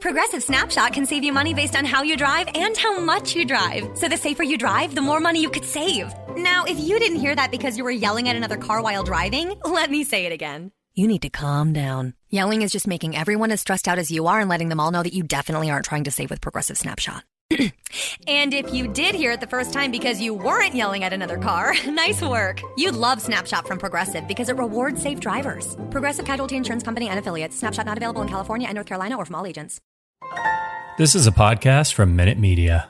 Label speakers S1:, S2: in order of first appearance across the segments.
S1: Progressive Snapshot can save you money based on how you drive and how much you drive. So the safer you drive, the more money you could save. Now, if you didn't hear that because you were yelling at another car while driving, let me say it again. You need to calm down. Yelling is just making everyone as stressed out as you are and letting them all know that you definitely aren't trying to save with Progressive Snapshot. and if you did hear it the first time because you weren't yelling at another car, nice work. You'd love Snapshot from Progressive because it rewards safe drivers. Progressive Casualty Insurance Company and affiliates. Snapshot not available in California and North Carolina or from all agents.
S2: This is a podcast from Minute Media.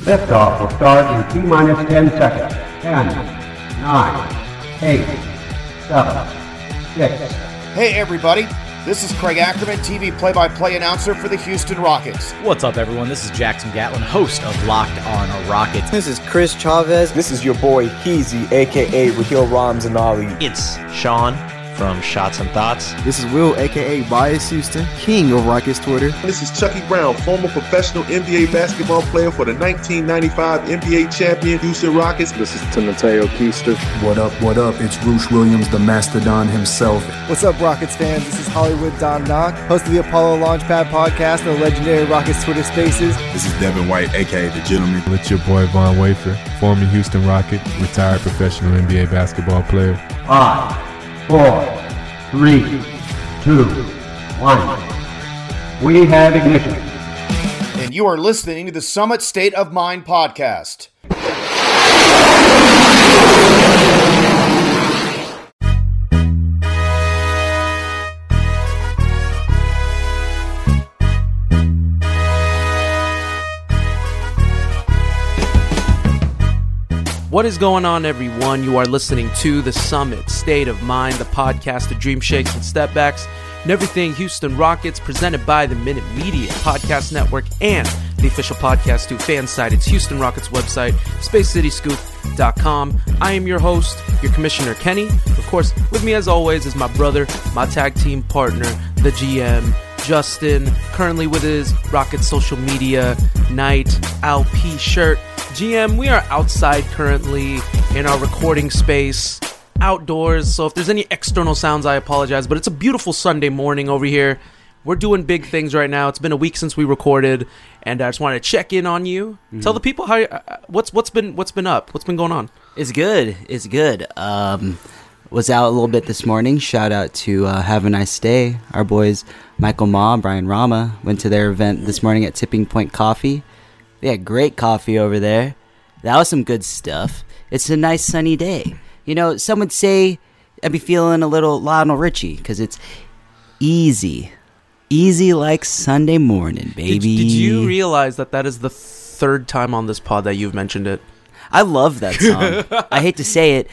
S3: Liftoff will start in T minus 10 seconds. 10, 9, 8, 7, 6.
S4: Hey, everybody. This is Craig Ackerman, TV play by play announcer for the Houston Rockets.
S5: What's up, everyone? This is Jackson Gatlin, host of Locked On Rockets.
S6: This is Chris Chavez.
S7: This is your boy Heezy, aka Raheel Ramzanali.
S8: It's Sean from Shots and Thoughts.
S9: This is Will, aka Bias Houston, king of Rockets Twitter.
S10: This is Chucky Brown, former professional NBA basketball player for the 1995 NBA champion Houston Rockets.
S11: This is Timoteo Keister.
S12: What up, what up? It's Roosh Williams, the Mastodon himself.
S13: What's up, Rockets fans? This is Hollywood Don Knock, host of the Apollo Launchpad podcast and the legendary Rockets Twitter Spaces.
S14: This is Devin White, aka The Gentleman.
S15: It's your boy Von Wafer, former Houston Rocket, retired professional NBA basketball player.
S3: Five four, three, two, one. We have ignition.
S4: And you are listening to the Summit State of Mind podcast.
S16: What is going on, everyone? You are listening to The Summit State of Mind, the podcast of dream shakes and stepbacks, and everything Houston Rockets, presented by the Minute Media Podcast Network and the official podcast to fan site. It's Houston Rockets website, spacecityscoop.com. I am your host, your commissioner, Kenny. Of course, with me as always is my brother, my tag team partner, the GM, Justin, currently with his Rocket social media night LP shirt. GM, we are outside currently in our recording space, outdoors. So if there's any external sounds, I apologize. But it's a beautiful Sunday morning over here. We're doing big things right now. It's been a week since we recorded, and I just wanted to check in on you. Mm-hmm. Tell the people how uh, what's what's been what's been up. What's been going on?
S6: It's good. It's good. Um, was out a little bit this morning. Shout out to uh, Have a Nice Day. Our boys Michael Ma, Brian Rama went to their event this morning at Tipping Point Coffee. They had great coffee over there. That was some good stuff. It's a nice sunny day. You know, some would say I'd be feeling a little Lionel Richie because it's easy. Easy like Sunday morning, baby.
S16: Did, did, you realize that that is the third time on this pod that you've mentioned it?
S6: I love that song. I hate to say it.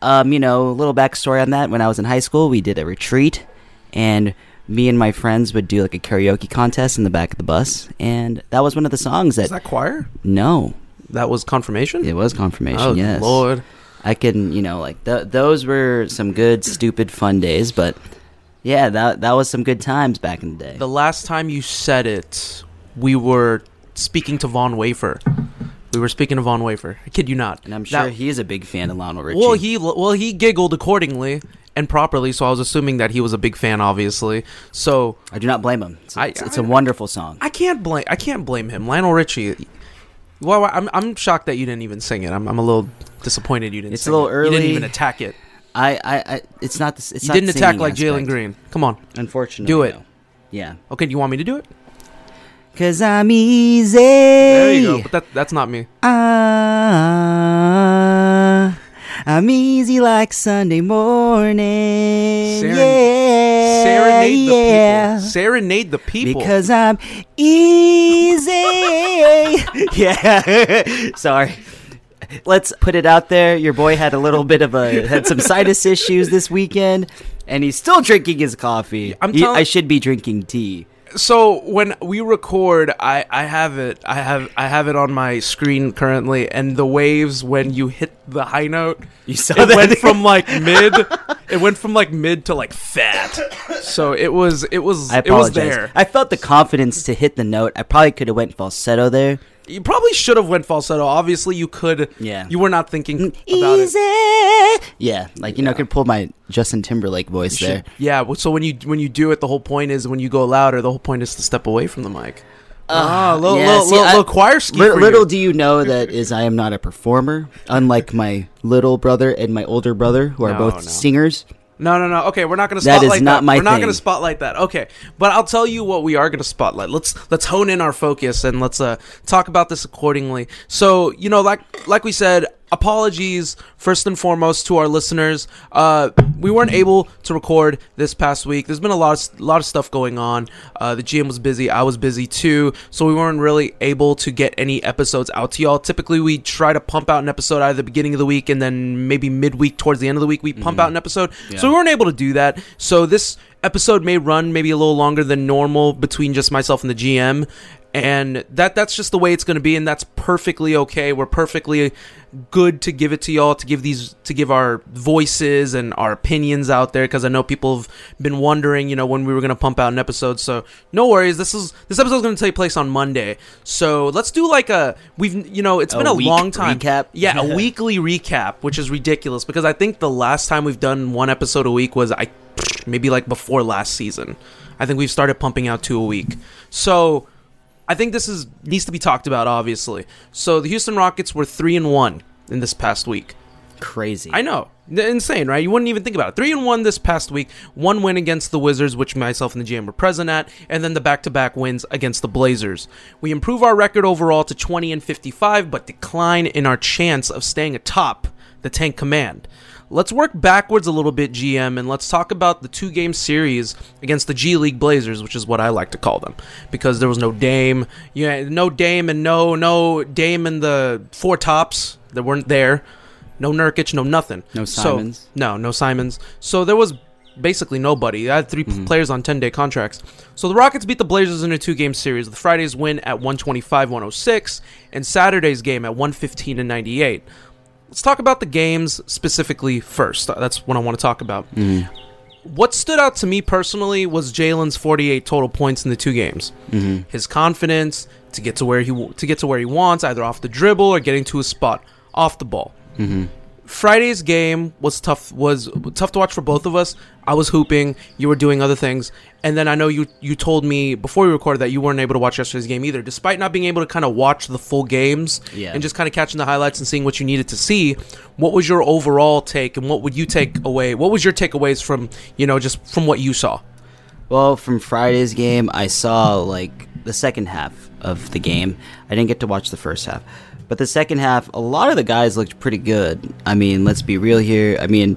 S6: Um, you know, a little backstory on that. When I was in high school, we did a retreat, and me and my friends would do like a karaoke contest in the back of the bus, and that was one of the songs that.
S16: Is that choir?
S6: No,
S16: that was confirmation.
S6: It was confirmation.
S16: Oh
S6: yes,
S16: Lord.
S6: I can, you know, like th- those were some good, stupid, fun days. But yeah, that that was some good times back in the day.
S16: The last time you said it, we were speaking to Von Wafer. We were speaking to Von Wafer. I kid you not.
S6: And I'm sure that, he is a big fan of Lionel Richie.
S16: Well, he well he giggled accordingly and properly, so I was assuming that he was a big fan, obviously. So
S6: I do not blame him. It's, I, it's, it's I, a wonderful song.
S16: I can't blame I can't blame him. Lionel Richie. Well, I'm I'm shocked that you didn't even sing it. I'm I'm a little disappointed you didn't.
S6: It's a little
S16: it.
S6: early.
S16: You didn't even attack it.
S6: I, I, I it's not this. It's
S16: you
S6: not
S16: didn't attack like Jalen Green. Come on.
S6: Unfortunately,
S16: do it.
S6: No. Yeah.
S16: Okay. Do you want me to do it?
S6: Cause I'm easy.
S16: There you go. But that that's not me.
S6: Uh, I'm easy like Sunday morning.
S16: Seren-
S6: yeah.
S16: Serenade the
S6: yeah.
S16: people. Serenade the people.
S6: Because I'm easy. yeah. Sorry. Let's put it out there. Your boy had a little bit of a had some sinus issues this weekend, and he's still drinking his coffee.
S16: I'm telling-
S6: I should be drinking tea.
S16: So when we record I, I have it I have I have it on my screen currently and the waves when you hit the high note
S6: You saw
S16: it
S6: that?
S16: went from like mid it went from like mid to like fat so it was it was
S6: I
S16: it was there
S6: I felt the confidence to hit the note. I probably could have went falsetto there,
S16: You probably should have went falsetto. Obviously, you could.
S6: Yeah.
S16: You were not thinking about
S6: Easy.
S16: it.
S6: Yeah, like you know, I could pull my Justin Timberlake voice there.
S16: yeah. well, So when you when you do it, the whole point is when you go louder. The whole point is to step away from the mic. Ah, little,
S6: Yeah,
S16: little,
S6: see,
S16: little,
S6: I-
S16: little choir ski.
S6: Little,
S16: for
S6: little
S16: you.
S6: do you know that is I am not a performer, unlike my little brother and my older brother, who are
S16: No,
S6: both
S16: no.
S6: singers.
S16: No, no, no. Okay, we're not going to spotlight
S6: That is not my
S16: We're not going to spotlight that. Okay, but I'll tell you what we are going to spotlight. Let's let's hone in our focus and let's uh talk about this accordingly. So you know, like like we said, apologies first and foremost to our listeners. Uh, we weren't able to record this past week. There's been a lot of lot of stuff going on. Uh, the GM was busy. I was busy too, so we weren't really able to get any episodes out to y'all. Typically, we try to pump out an episode either the beginning of the week and then maybe midweek towards the end of the week we pump out an episode.
S6: Yeah.
S16: So we weren't able to do that. So this episode may run maybe a little longer than normal between just myself and the GM. And that that's just the way it's going to be and that's perfectly okay. We're perfectly good to give it to y'all to give these to give our voices and our opinions out there because I know people have been wondering, you know, when we were going to pump out an episode. So, no worries. This is this episode is going to take place on Monday. So, let's do like a we've you know, it's
S6: A
S16: been a long time.
S6: recap?
S16: Yeah, a weekly recap, which is ridiculous because I think the last time we've done one episode a week was I maybe like before last season. I think we've started pumping out two a week. So I think this is needs to be talked about obviously. So the Houston Rockets were 3 and 1 in this past week.
S6: Crazy.
S16: I know. Insane, right? You wouldn't even think about it. 3 and 1 this past week. One win against the Wizards, which myself and the GM were present at, and then the back-to-back wins against the Blazers. We improve our record overall to 20 and 55, but decline in our chance of staying atop the Tank Command. Let's work backwards a little bit, GM, and let's talk about the two game series against the G League Blazers, which is what I like to call them, because there was no Dame, yeah, no Dame, and no no Dame and the four tops that weren't there, no Nurkic, no nothing,
S6: No
S16: So-
S6: Simons.
S16: no, no Simons. So there was basically nobody. I had 3 p- players on 10 day contracts. So the Rockets beat the Blazers in a two game series. The Friday's win at 125 106, and Saturday's game at 115 and 98. Let's talk about the games specifically first. That's what I want to talk about. What stood out to me personally was Jalen's 48 total points in the two games.
S6: Mhm.
S16: His confidence to get to where he to get to where he wants, either off the dribble or getting to a spot off the ball.
S6: Mm-hmm.
S16: Friday's game was tough was tough to watch for both of us. I was hooping, you were doing other things, and then I know you you told me before we recorded that you weren't able to watch yesterday's game either, despite not being able to kind of watch the full games
S6: Yeah.
S16: and just kind of catching the highlights and seeing what you needed to see. What was your overall take, and what would you take away? What was your takeaways from you know just from what you saw?
S6: Well, from Friday's game, I saw like the second half of the game. I didn't get to watch the first half. But the second half, a lot of the guys looked pretty good. I mean, let's be real here. I mean,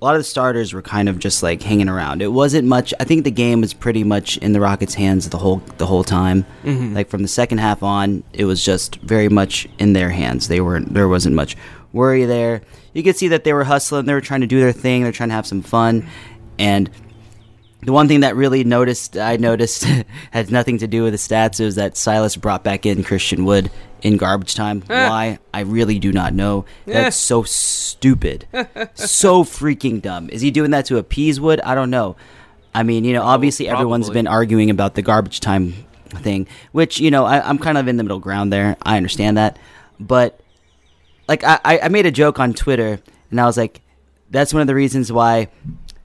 S6: a lot of the starters were kind of just like hanging around. It wasn't much. I think the game was pretty much in the Rockets' hands the whole the whole time.
S16: Mhm.
S6: Like from the second half on, it was just very much in their hands. They weren't. there wasn't much worry there. You could see that they were hustling. They were trying to do their thing. They're trying to have some fun, and the one thing that really noticed I noticed had nothing to do with the stats is that Silas brought back in Christian Wood in garbage time.
S16: Eh.
S6: Why? I really do not know. That's so stupid. so freaking dumb. Is he doing that to appease Wood? I don't know. I mean, you know, obviously everyone's been arguing about the garbage time thing, which, you know, I, I'm kind of in the middle ground there. I understand that. But like I, I I made a joke on Twitter and I was like, that's one of the reasons why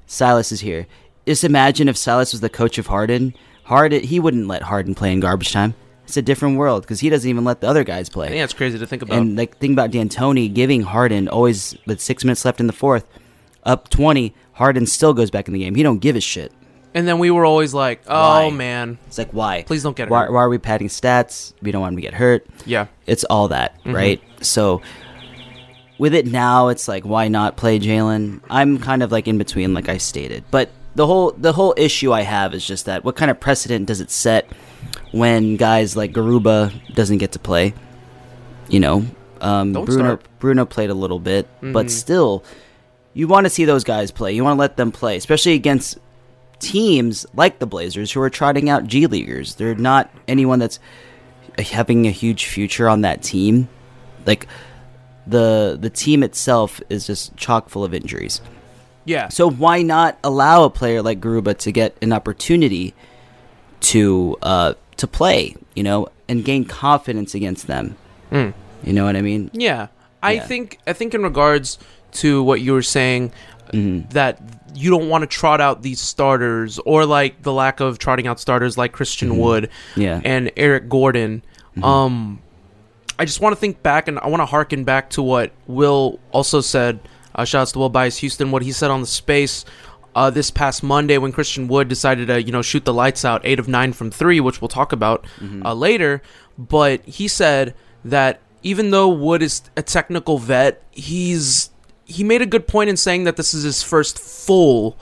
S6: Silas is here. Just imagine if Silas was the coach of Harden. Harden he wouldn't let Harden play in garbage time. It's a different world because he doesn't even let the other guys play.
S16: I think that's crazy to think about.
S6: And like think about D'Antoni giving Harden always with six minutes left in the fourth, up twenty. Harden still goes back in the game. He don't give a shit.
S16: And then we were always like,
S6: Why?
S16: "Oh man,
S6: It's like why?
S16: please don't get
S6: Why,
S16: hurt."
S6: why are we padding stats? We don't want him to get hurt.
S16: Yeah.
S6: It's all that,
S16: Mhm.
S6: right? So with it now, it's like why not play Jalen? I'm kind of like in between, like I stated. But the whole the whole issue I have is just that what kind of precedent does it set when guys like Garuba doesn't get to play? You know, um, Bruno
S16: start.
S6: Bruno played a little bit,
S16: Mhm.
S6: but still, you want to see those guys play. You want to let them play, especially against teams like the Blazers who are trotting out G leaguers. They're not anyone that's having a huge future on that team. Like the the team itself is just chock full of injuries.
S16: Yeah.
S6: So why not allow a player like Garuba to get an opportunity to uh, to play? you know, and gain confidence against them.
S16: Mm.
S6: You know what I mean?
S16: Yeah. I
S6: Yeah.
S16: think I think in regards to what you were saying
S6: Mm-hmm.
S16: that you don't want to trot out these starters or like the lack of trotting out starters like Christian
S6: Mhm.
S16: Wood
S6: Yeah.
S16: and Eric Gordon.
S6: Mhm.
S16: Um I just want to think back and I want to harken back to what Will also said. Uh, shouts to Will Bias Houston, what he said on the space uh, this past Monday when Christian Wood decided to, you know, shoot the lights out, eight of nine from three, which we'll talk about
S6: Mhm.
S16: uh, later. But he said that even though Wood is a technical vet, he's he made a good point in saying that this is his first full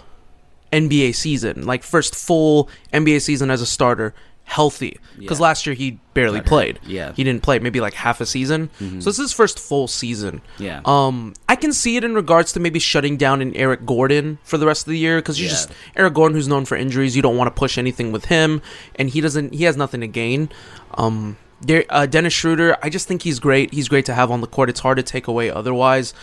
S16: NBA season, like first full NBA season as a starter, healthy. Because
S6: Yeah.
S16: last year he barely played.
S6: Yeah.
S16: he didn't play maybe like half a season.
S6: Mhm.
S16: So this is his first full season.
S6: Yeah.
S16: Um, I can see it in regards to maybe shutting down an Eric Gordon for the rest of the year because you
S6: Yeah.
S16: just Eric Gordon, who's known for injuries, you don't want to push anything with him, and he doesn't. He has nothing to gain. Um, there, uh, Dennis Schroeder, I just think he's great. He's great to have on the court. It's hard to take away otherwise,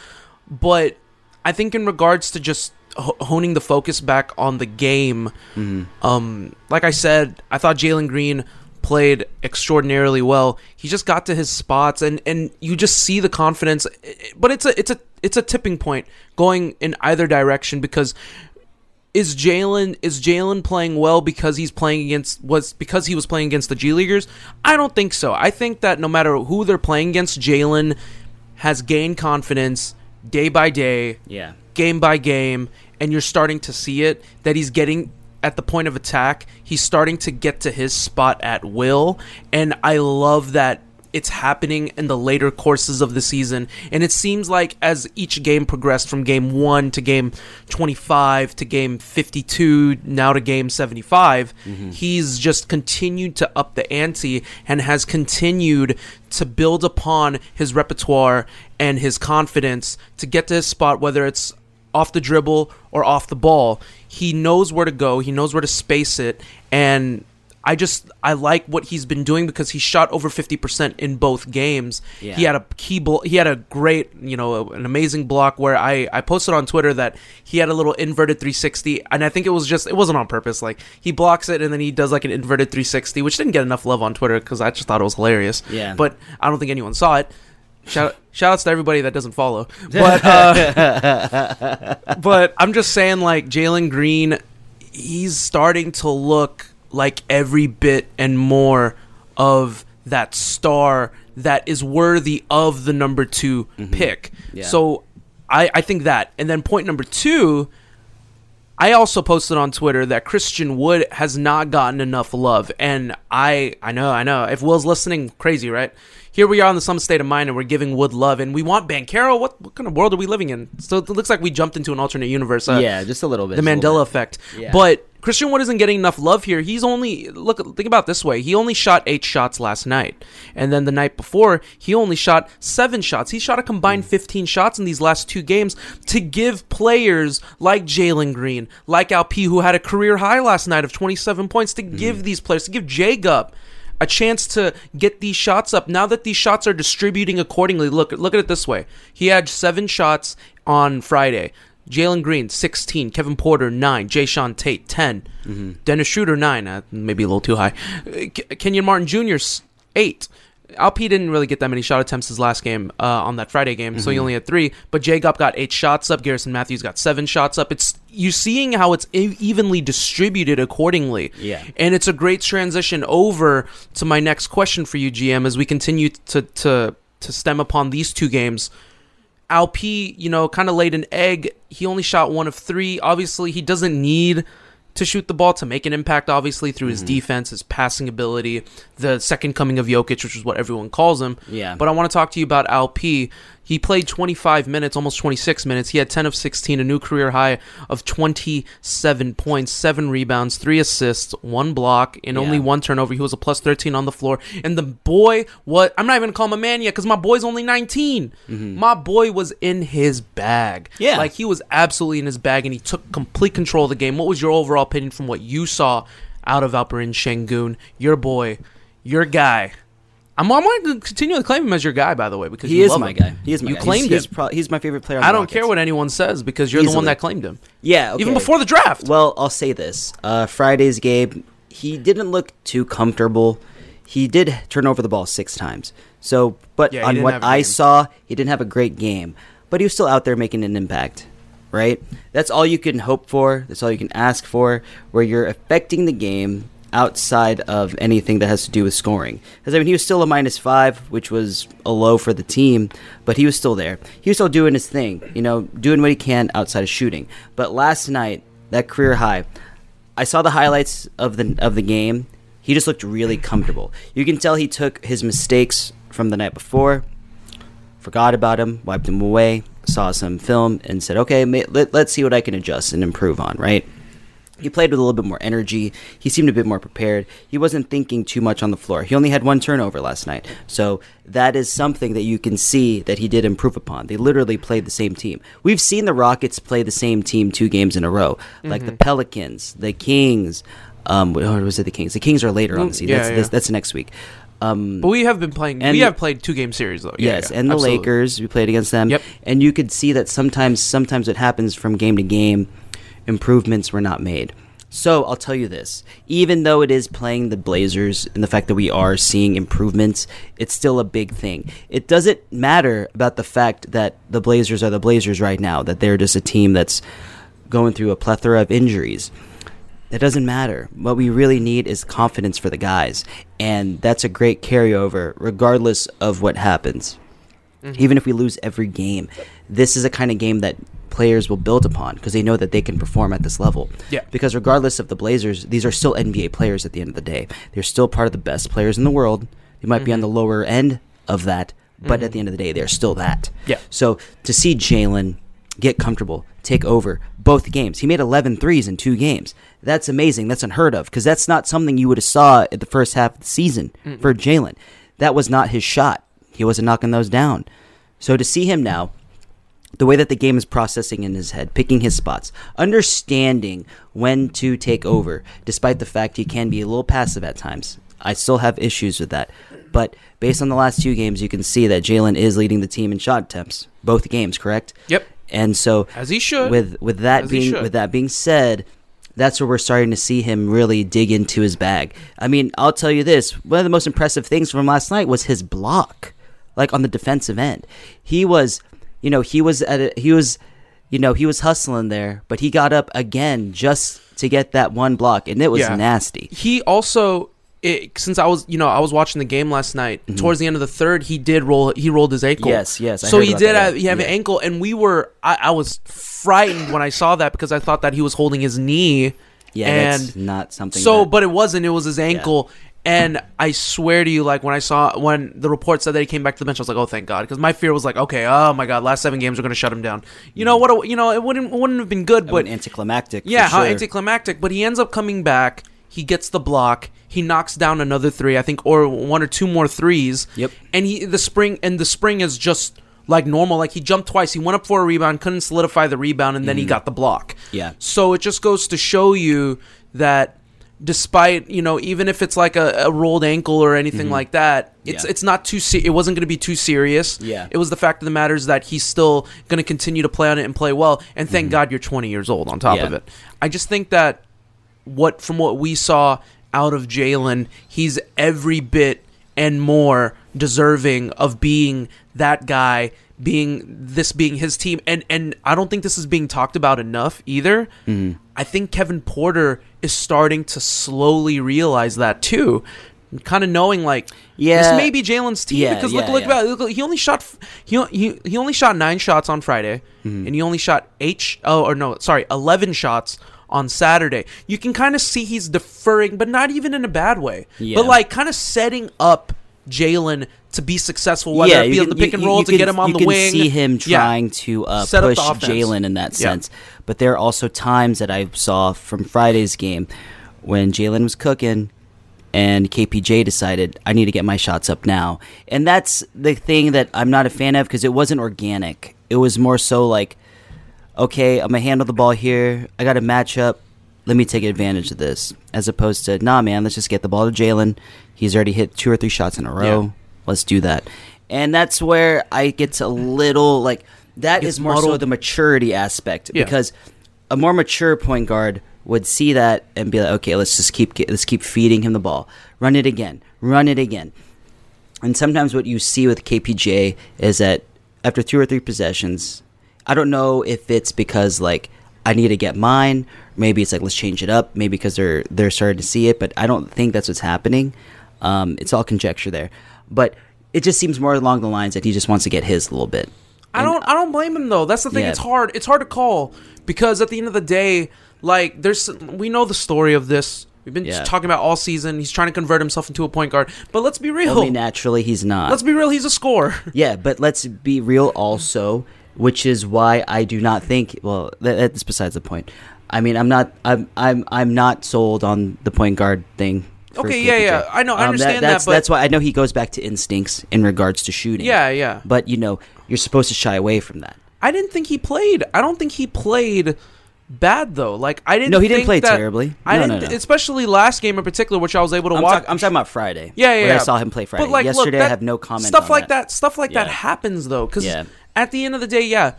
S16: but I think in regards to just honing the focus back on the game,
S6: Mhm.
S16: um, like I said, I thought Jalen Green played extraordinarily well. He just got to his spots, and and you just see the confidence. But it's a it's a it's a tipping point going in either direction because is Jalen is Jalen playing well because he's playing against was because he was playing against the G Leaguers? I don't think so. I think that no matter who they're playing against, Jalen has gained confidence day by day,
S6: Yeah.
S16: game by game, and you're starting to see it that he's getting at the point of attack. He's starting to get to his spot at will, and I love that it's happening in the later courses of the season. And it seems like as each game progressed from game 1 to game 25 to game 52 now to game 75, mm-hmm. he's just continued to up the ante and has continued to build upon his repertoire and his confidence to get to his spot whether it's off the dribble or off the ball. He knows where to go, he knows where to space it, and I just I like what he's been doing because he shot over 50% in both games.
S6: Yeah.
S16: He had a key blo- he had a great, you know, an amazing block where I I posted on Twitter that he had a little inverted 360 and I think it was just it wasn't on purpose like he blocks it and then he does like an inverted 360 which didn't get enough love on Twitter cuz I just thought it was hilarious.
S6: Yeah.
S16: But I don't think anyone saw it. Shout shout outs to everybody that doesn't follow. But uh, but I'm just saying, like Jalen Green, he's starting to look like every bit and more of that star that is worthy of the number 2 pick.
S6: Yeah.
S16: So I I think that, and then point number two. I also posted on Twitter that Christian Wood has not gotten enough love, and I I know I know if Will's listening, crazy right? Here we are in the some state of mind, and we're giving Wood love, and we want Banchero. What what kind of world are we living in? So it looks like we jumped into an alternate universe. Uh,
S6: yeah, just a little bit.
S16: the Mandela effect.
S6: Yeah.
S16: But Christian Wood isn't getting enough love here. He's only look think about it this way. He only shot 8 shots last night. And then the night before, he only shot 7 shots. He shot a combined 15 shots in these last two games to give players like Jalen Green, like Al P who had a career high last night of 27 points to give these players to give J Gup a chance to get these shots up. Now that these shots are distributing accordingly, look look at it this way. He had seven shots on Friday. Jalen Green, 16. Kevin Porter, 9. Jae'Sean Tate, 10. Dennis Schroeder, 9. Uh, maybe a little too high. Uh, K- Kenyon Martin Jr., 8. Alp didn't really get that many shot attempts his last game uh, on that Friday game, so he
S6: Mhm.
S16: only had three. But J Gup got eight shots up. Garrison Matthews got seven shots up. It's you're seeing how it's evenly distributed accordingly.
S6: Yeah.
S16: And it's a great transition over to my next question for you, GM, as we continue to to to stem upon these two games. Al P, you know, kind of laid an egg. He only shot one of three. Obviously, he doesn't need to shoot the ball to make an impact, obviously, through his mm-hmm. defense, his passing ability, the second coming of Jokic, which is what everyone calls him.
S6: Yeah.
S16: But I want to talk to you about Al P. He played 25 minutes, almost 26 minutes. He had 10 of 16, a new career high of 27 points, 7 rebounds, 3 assists, 1 block, and only one turnover. He was a plus 13 on the floor. And the boy, what I'm not even to call him a man yet because my boy's only 19. Mm-hmm. My boy was in his bag.
S6: Yeah.
S16: Like he was absolutely in his bag and he took complete control of the game. What was your overall opinion from what you saw out of Alperen Sengun? Your boy, your guy. I'm, I'm going to continue to claim him as your guy, by the way, because
S6: He
S16: you
S6: is
S16: love
S6: my
S16: him.
S6: guy. He is my
S16: you
S6: guy.
S16: claimed
S6: he's,
S16: him.
S6: He's, pro- he's my favorite player. On
S16: I
S6: the
S16: don't
S6: Rockets.
S16: care what anyone says because you're the one that claimed him.
S6: Yeah,
S16: Even before the draft.
S6: Well, I'll say this: uh, Friday's game, he didn't look too comfortable. he did turn over the ball six times. So, but
S16: Yeah,
S6: on what
S16: have a
S6: I
S16: game.
S6: saw, he didn't have a great game, but he was still out there making an impact. Right? That's all you can hope for. That's all you can ask for. Where you're affecting the game outside of anything that has to do with scoring. Because I mean, he was still a minus five, which was a low for the team, but he was still there. He was still doing his thing, you know, doing what he can outside of shooting. But last night, that career high, I saw the highlights of the of the game. He just looked really comfortable. You can tell he took his mistakes from the night before, forgot about him, wiped them away, saw some film, and said, "Okay, let, let's see what I can adjust and improve on." Right? He played with a little bit more energy. He seemed a bit more prepared. He wasn't thinking too much on the floor. He only had one turnover last night. So that is something that you can see that he did improve upon. They literally played the same team. We've seen the Rockets play the same team two games in a row, like the
S16: Mhm.
S6: Pelicans, the Kings. Um, or was it the Kings? The Kings are later on the season.
S16: Yeah,
S6: that's,
S16: yeah.
S6: that's, that's next week. Um,
S16: But we have been playing. we have played two game series though. Yeah,
S6: yes,
S16: yeah,
S6: and the
S16: absolutely.
S6: Lakers, we played against them.
S16: Yep.
S6: And you could see that sometimes, sometimes it happens from game to game. Improvements were not made. So I'll tell you this: even though it is playing the Blazers, and the fact that we are seeing improvements, it's still a big thing. It doesn't matter about the fact that the Blazers are the Blazers right now; that they're just a team that's going through a plethora of injuries. It doesn't matter. What we really need is confidence for the guys, and that's a great carryover, regardless of what happens.
S16: Mhm.
S6: Even if we lose every game, this is a kind of game that players will build upon because they know that they can perform at this level.
S16: Yeah.
S6: Because regardless of the Blazers, these are still NBA players at the end of the day. They're still part of the best players in the world. They might be on the lower end of that, but
S16: Mhm.
S6: at the end of the day, they're still that.
S16: Yeah.
S6: So to see Jalen get comfortable, take over both games. He made 11 threes in two games. That's amazing. That's unheard of because that's not something you would have saw at the first half of the season
S16: Mm-mm.
S6: for Jalen. That was not his shot. He wasn't knocking those down. So to see him now, the way that the game is processing in his head, picking his spots, understanding when to take over, despite the fact he can be a little passive at times. I still have issues with that. But based on the last two games, you can see that Jalen is leading the team in shot attempts. Both games, correct?
S16: Yep.
S6: And so
S16: As he should.
S6: With with that
S16: As
S6: being with that being said, that's where we're starting to see him really dig into his bag. I mean, I'll tell you this: one of the most impressive things from last night was his block, like on the defensive end. He was, you know, he was at a, he was, you know, he was hustling there, but he got up again just to get that one block, and it was
S16: Yeah.
S6: nasty.
S16: He also, it, since I was, you know, I was watching the game last night. Towards the end of the third, he did roll. He rolled his ankle.
S6: Mm-hmm. Yes, yes, I
S16: so he did have,
S6: yeah.
S16: he have an ankle, and we were. I, I was frightened when I saw that because I thought that he was holding his knee.
S6: Yeah,
S16: and
S6: that's not something.
S16: So,
S6: that-
S16: but it wasn't. It was his ankle. And I swear to you, like when I saw when the report said that he came back to the bench, I was like, "Oh, thank God!" Because my fear was like, "Okay, oh my God, last seven games are going to shut him down." You know what? a- You know, it wouldn't wouldn't have been good, but
S6: anticlimactic.
S16: yeah, how
S6: sure.
S16: anticlimactic. But he ends up coming back. He gets the block. He knocks down another three, I think, or one or two more threes.
S6: Yep.
S16: And he the spring and the spring is just like normal. Like he jumped twice. He went up for a rebound, couldn't solidify the rebound, and then he
S6: Mhm.
S16: got the block.
S6: Yeah.
S16: So it just goes to show you that despite you know even if it's like a, a rolled ankle or anything
S6: Mhm.
S16: like that it's
S6: Yeah.
S16: it's not too se- it wasn't going to be too serious
S6: Yeah.
S16: it was the fact of the matter is that he's still going to continue to play on it and play well and thank god you're 20 years old on top
S6: Mm-hmm. Yeah.
S16: of it i just think that what from what we saw out of Jalen, he's every bit and more deserving of being that guy, being this being his team. And and I don't think this is being talked about enough either.
S6: Mhm.
S16: I think Kevin Porter is starting to slowly realize that too. Kind of knowing like
S6: Yeah.
S16: this may be Jalen's team
S6: Yeah,
S16: because look
S6: yeah,
S16: look
S6: yeah.
S16: about look, he only shot he he he only shot nine shots on Friday
S6: Mhm.
S16: and he only shot eight sh- oh or no sorry eleven shots on Saturday. You can kind of see he's deferring, but not even in a bad way. But like kind of setting up Jalen to be successful, whether it be
S6: you
S16: on the pick
S6: you-
S16: and roll to
S6: can-
S16: get him on
S6: you
S16: the
S6: can
S16: wing.
S6: see him
S16: Yeah.
S6: trying to uh, push. Jalen in that
S16: Yeah.
S6: sense. But there are also times that I saw from Friday's game when Jalen was cooking and KPJ decided I need to get my shots up now, and that's the thing that I'm not a fan of because it wasn't organic. It was more so like, okay, I'm gonna handle the ball here. I got a matchup. Let me take advantage of this, as opposed to nah, man. Let's just get the ball to Jalen. He's already hit two or three shots in a row.
S16: Yeah.
S6: Let's do that. And that's where I get to a little like that
S16: Gets
S6: is more so the maturity aspect
S16: Yeah.
S6: because a more mature point guard would see that and be like, okay, let's just keep let's keep feeding him the ball, run it again, run it again. And sometimes what you see with KPJ is that after two or three possessions, I don't know if it's because like I need to get mine. Maybe it's like let's change it up. Maybe because they're they're starting to see it, but I don't think that's what's happening. Um, it's all conjecture there, but it just seems more along the lines that he just wants to get his a little bit.
S16: I don't I don't blame him though. That's the thing.
S6: Yeah.
S16: It's hard. It's hard to call because at the end of the day, like there's we know the story of this. We've been
S6: Yeah.
S16: talking about all season. He's trying to convert himself into a point guard. But let's be real.
S6: Only naturally he's not.
S16: Let's be real. He's a scorer.
S6: Yeah, but let's be real also, which is why I do not think. Well, that, that's besides the point. I mean, I'm not. I'm. I'm. I'm not sold on the point guard thing.
S16: Okay, yeah, yeah. I know- I
S6: Um,
S16: understand that,
S6: that's,
S16: but-
S6: that's why I know he goes back to instincts in regards to shooting.
S16: Yeah, yeah.
S6: But you know, you're supposed to shy away from that.
S16: I didn't think he played. I don't think he played bad though. Like I didn't.
S6: No, he didn't play
S16: that-
S6: terribly.
S16: I
S6: No, no,
S16: didn't,
S6: no.
S16: especially last game in particular, which I was able to
S6: I'm,
S16: watch.
S6: talk- I'm talking about Friday.
S16: Yeah, yeah,
S6: where
S16: yeah.
S6: I saw him play Friday.
S16: But like, look,
S6: Yesterday,
S16: that-
S6: I have no comment.
S16: Stuff like that. Stuff like that happens though, because
S6: Yeah.
S16: at the end of the day, yeah.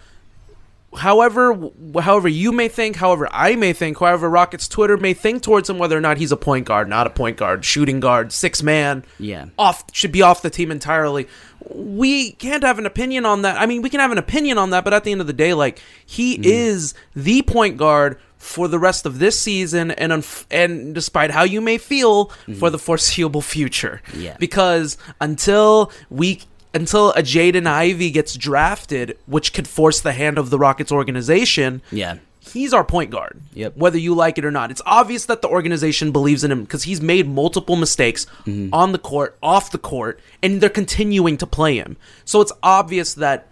S16: However, however you may think, however I may think, however Rockets Twitter may think towards him, whether or not he's a point guard, not a point guard, shooting guard, six man,
S6: Yeah.
S16: off should be off the team entirely. We can't have an opinion on that. I mean, we can have an opinion on that, but at the end of the day, like he
S6: Mm.
S16: is the point guard for the rest of this season, and unf- and despite how you may feel for the foreseeable future.
S6: Yeah.
S16: because until we until a Jaden Ivey gets drafted, which could force the hand of the Rockets organization,
S6: Yeah.
S16: he's our point guard.
S6: Yep.
S16: Whether you like it or not. It's obvious that the organization believes in him because he's made multiple mistakes
S6: Mm-hmm.
S16: on the court, off the court, and they're continuing to play him. So it's obvious that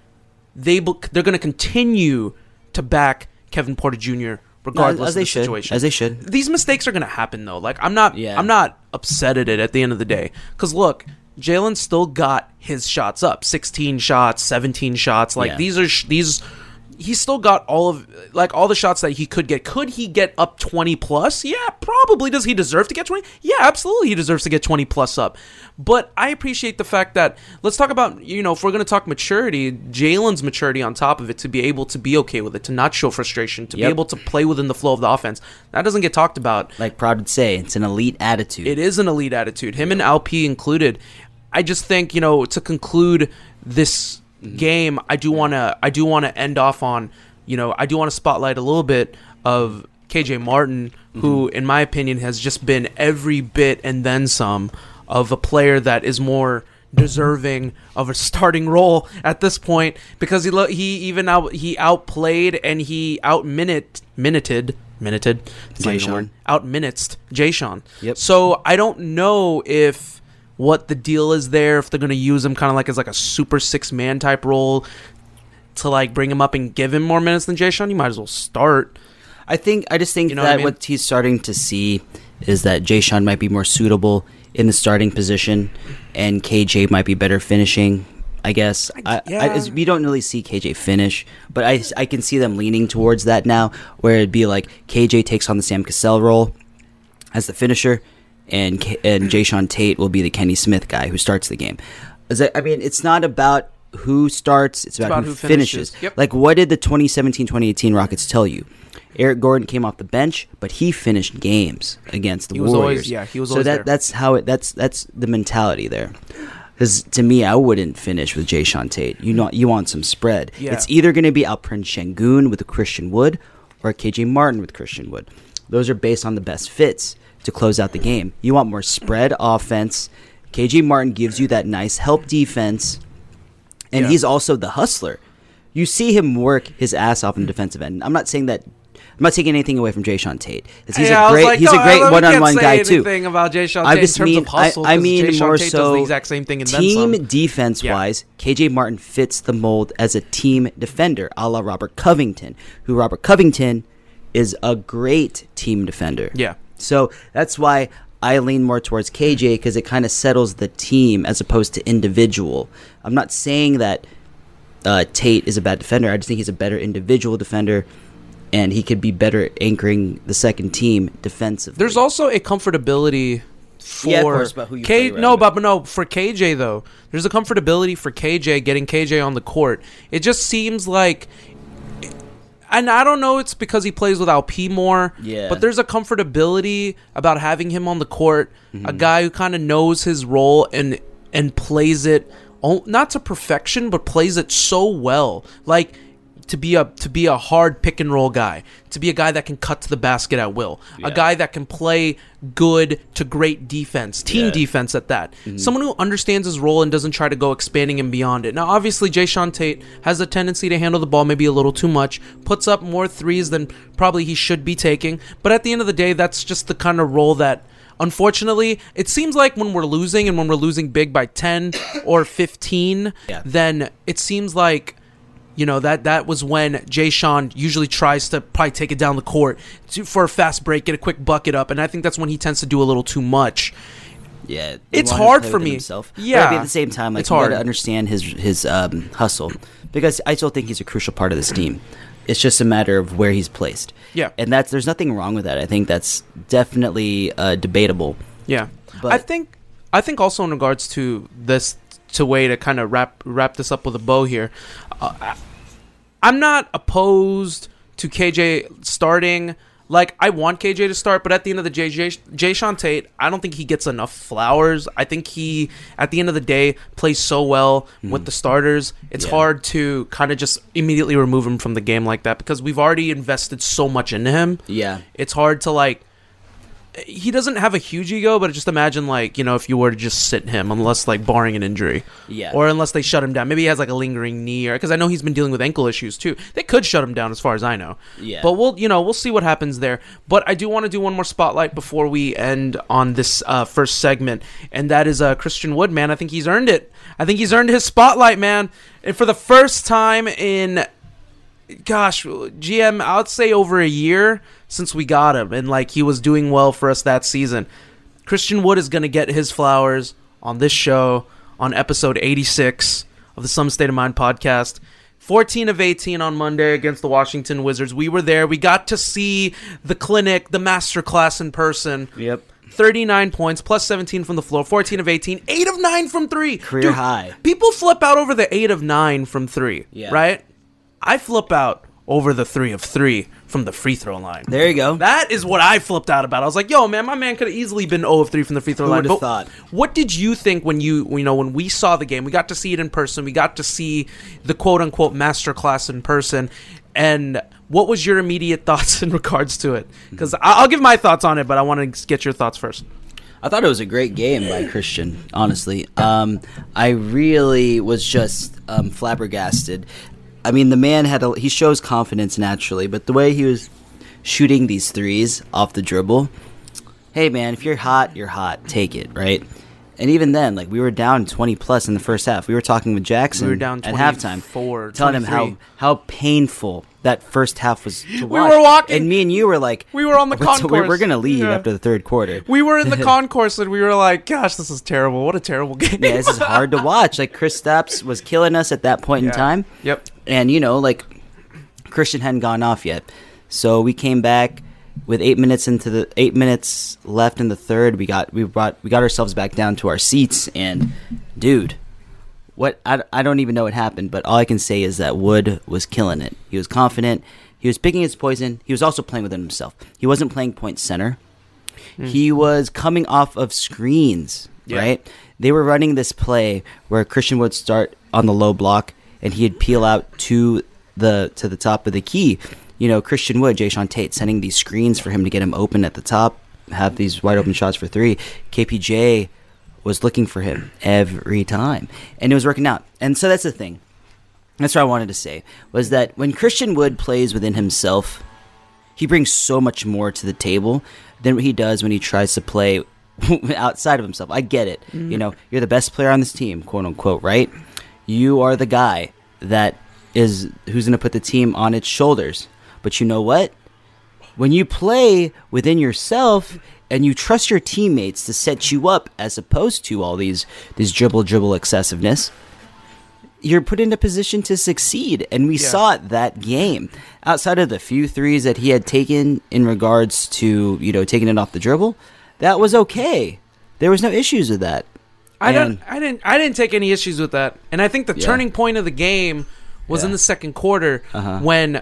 S16: they they're going to continue to back Kevin Porter Jr. regardless
S6: as they
S16: of the
S6: should,
S16: situation.
S6: as they should.
S16: These mistakes are going to happen though. Like I'm not
S6: Yeah.
S16: I'm not upset at it at the end of the day cuz look, Jalen still got his shots up. 16 shots, 17 shots. Like
S6: Yeah.
S16: these are sh- these he still got all of like all the shots that he could get. Could he get up 20 plus? Yeah, probably. Does he deserve to get 20? Yeah, absolutely he deserves to get 20 plus up. But I appreciate the fact that let's talk about, you know, if we're going to talk maturity, Jalen's maturity on top of it to be able to be okay with it, to not show frustration, to be able to play within the flow of the offense. That doesn't get talked about.
S6: Like Proud would say, it's an elite attitude.
S16: It is an elite attitude. Him and Alp included. I just think you know to conclude this mm-hmm. game, I do want to I do want to end off on you know I do want to spotlight a little bit of KJ Martin, who mm-hmm. in my opinion has just been every bit and then some of a player that is more mm-hmm. deserving of a starting role at this point because he lo- he even out he outplayed and he out minute minuted minuted it's not even a
S6: Jae'Sean.
S16: out minutes Jae'Sean.
S6: Yep.
S16: So I don't know if what the deal is there, if they're gonna use him kind of like as like a super six man type role to like bring him up and give him more minutes than Jae'Sean. You might as well start.
S6: I think I just think
S16: You know what
S6: that
S16: I mean?
S6: what he's starting to see is that Jae'Sean might be more suitable in the starting position, and KJ might be better finishing. I guess I, I,
S16: yeah.
S6: as- we don't really see KJ finish, but I, I can see them leaning towards that now, where it'd be like KJ takes on the Sam Cassell role as the finisher, and and Jae'Sean Tate will be the Kenny Smith guy who starts the game. I mean, it's not about who starts; it's about,
S16: about
S6: who,
S16: who
S6: finishes.
S16: finishes. Yep.
S6: Like, what did the 2017-2018 Rockets tell you? Eric Gordon came off the bench, but he finished games against the
S16: He was
S6: Warriors.
S16: always- yeah, he was
S6: so that
S16: there.
S6: that's how it. That's that's the mentality there. Because to me, I wouldn't finish with Jae'Sean Tate. You know, you want some spread.
S16: Yeah.
S6: It's either going to be Alperen Sengun with Christian Wood or KJ Martin with Christian Wood. Those are based on the best fits to close out the game. You want more spread offense. KJ Martin gives you that nice help defense, and
S16: Yeah.
S6: he's also the hustler. You see him work his ass off in the defensive end. I'm not saying that. I'm not taking anything away from Jae'Sean Tate. He's
S16: Yeah, I
S6: a great.
S16: like,
S6: he's
S16: no,
S6: a great one-on-one guy too.
S16: anything about Jae'Sean
S6: I
S16: Tate
S6: just
S16: in terms
S6: mean,
S16: of hustle,
S6: I, I mean
S16: Jay
S6: more
S16: Tate does
S6: so
S16: the exact same thing
S6: team
S16: some.
S6: defense
S16: Yeah.
S6: wise. KJ Martin fits the mold as a team defender, a la Robert Covington, who Robert Covington is a great team defender.
S16: Yeah.
S6: So that's why I lean more towards KJ because it kind of settles the team as opposed to individual. I'm not saying that uh, Tate is a bad defender. I just think he's a better individual defender, and he could be better anchoring the second team defensively.
S16: There's also a comfortability for
S6: Yeah, course, but who you
S16: K-
S6: around
S16: no, but, but no, for KJ though, there's a comfortability for KJ getting KJ on the court. It just seems like and I don't know it's because he plays without P more.
S6: Yeah.
S16: But there's a comfortability about having him on the court,
S6: Mm-hmm.
S16: a guy who kind of knows his role and and plays it not to perfection, but plays it so well. Like to be a to be a hard pick and roll guy, to be a guy that can cut to the basket at will, a guy that can play good to great defense, team
S6: Yeah.
S16: defense at that. Mm-hmm. Someone who understands his role and doesn't try to go expanding and beyond it. Now, obviously, Jae'Sean Tate has a tendency to handle the ball maybe a little too much, puts up more threes than probably he should be taking. But at the end of the day, that's just the kind of role that. Unfortunately, it seems like when we're losing and when we're losing big by 10 or 15,
S6: Yeah.
S16: then it seems like you know that that was when Jae'Sean usually tries to probably take it down the court to, for a fast break, get a quick bucket up, and I think that's when he tends to do a little too much.
S6: Yeah,
S16: It's
S6: to
S16: hard for me.
S6: Himself.
S16: Yeah.
S6: but at the same time, like
S16: It's hard.
S6: gotta understand his his um, hustle because I still think he's a crucial part of this team. It's just a matter of where he's placed.
S16: Yeah.
S6: and that's there's nothing wrong with that. I think that's definitely uh, debatable.
S16: Yeah,
S6: But-
S16: I think I think also in regards to this to way to kind of wrap wrap this up with a bow here. Uh, I'm not opposed to KJ starting. Like I want KJ to start, but at the end of the day, Jay, Jae'Sean Tate, I don't think he gets enough flowers. I think he, at the end of the day, plays so well with the starters. It's
S6: Yeah.
S16: hard to kind of just immediately remove him from the game like that because we've already invested so much into him
S6: Yeah,
S16: it's hard to like he doesn't have a huge ego but just imagine like you know if you were to just sit him unless like barring an injury.
S6: Yeah.
S16: or unless they shut him down. Maybe he has like a lingering knee or because i know he's been dealing with ankle issues too. They could shut him down as far as i know.
S6: Yeah.
S16: but we'll you know we'll see what happens there. But i do want to do one more spotlight before we end on this uh, first segment and that is uh, christian wood man. I think he's earned it. I think he's earned his spotlight man. And for the first time in gosh, GM, I'd say over a year since we got him, and like he was doing well for us that season. Christian Wood is going to get his flowers on this show on episode 86 of the Some State of Mind podcast. 14 of 18 on Monday against the Washington Wizards. We were there. We got to see the clinic, the masterclass in person.
S6: Yep.
S16: 39 points, plus 17 from the floor, 14 of 18, 8 of 9 from 3.
S6: Career high.
S16: People flip out over the 8 of 9 from 3,
S6: Yeah.
S16: right? I flip out over the 3 of 3 from the free throw line.
S6: There you go.
S16: That is what I flipped out about. I was like, "Yo, man, my man could have easily been 0 of 3 from the free throw
S6: Who
S16: line." But
S6: thought?
S16: What did you think when you, you know, when we saw the game? We got to see it in person. We got to see the quote unquote master class in person. And what was your immediate thoughts in regards to it? Because I'll give my thoughts on it, but I want to get your thoughts first.
S6: I thought it was a great game by Christian. Honestly, um, I really was just um, flabbergasted. I mean, the man had a, he shows confidence naturally, but the way he was shooting these threes off the dribble, hey man, if you're hot, you're hot. Take it, right? And even then, like we were down twenty plus in the first half. We were talking with Jackson
S16: We were down
S6: at halftime,
S16: 24,
S6: telling him how how painful that first half was. To
S16: We were walking-
S6: and me and you were like,
S16: We were on the
S6: concourse. We're, we're gonna leave
S16: Yeah.
S6: after the third quarter.
S16: We were in the concourse and we were like, "Gosh, this is terrible! What a terrible game!"
S6: yeah, this is hard to watch. Like Kristaps was killing us at that point
S16: Yeah.
S6: in time.
S16: Yep.
S6: And you know, like Christian hadn't gone off yet, so we came back with eight minutes into the eight minutes left in the third. We got we brought we got ourselves back down to our seats, and dude, what I, I don't even know what happened, but all I can say is that Wood was killing it. He was confident. He was picking his poison. He was also playing within himself. He wasn't playing point center. Hmm. He was coming off of screens,
S16: Yeah.
S6: right? They were running this play where Christian would start on the low block and he'd peel out to the to the top of the key. You know, Christian Wood, Jay Sean Tate sending these screens for him to get him open at the top, have these wide open shots for three. KPJ was looking for him every time. And it was working out. And so that's the thing. That's what I wanted to say was that when Christian Wood plays within himself, he brings so much more to the table than what he does when he tries to play outside of himself. I get it. Mm-hmm. You know, you're the best player on this team, quote unquote, right? You are the guy that is who's going to put the team on its shoulders. But you know what? When you play within yourself and you trust your teammates to set you up as opposed to all these these dribble dribble excessiveness, you're put in a position to succeed. And we
S16: Yeah.
S6: saw it that game. Outside of the few threes that he had taken in regards to, you know, taking it off the dribble, that was okay. There was no issues with that.
S16: I
S6: And-
S16: don't. I didn't. I didn't take any issues with that. And I think the
S6: Yeah.
S16: turning point of the game was in the second quarter
S6: Uh-huh.
S16: when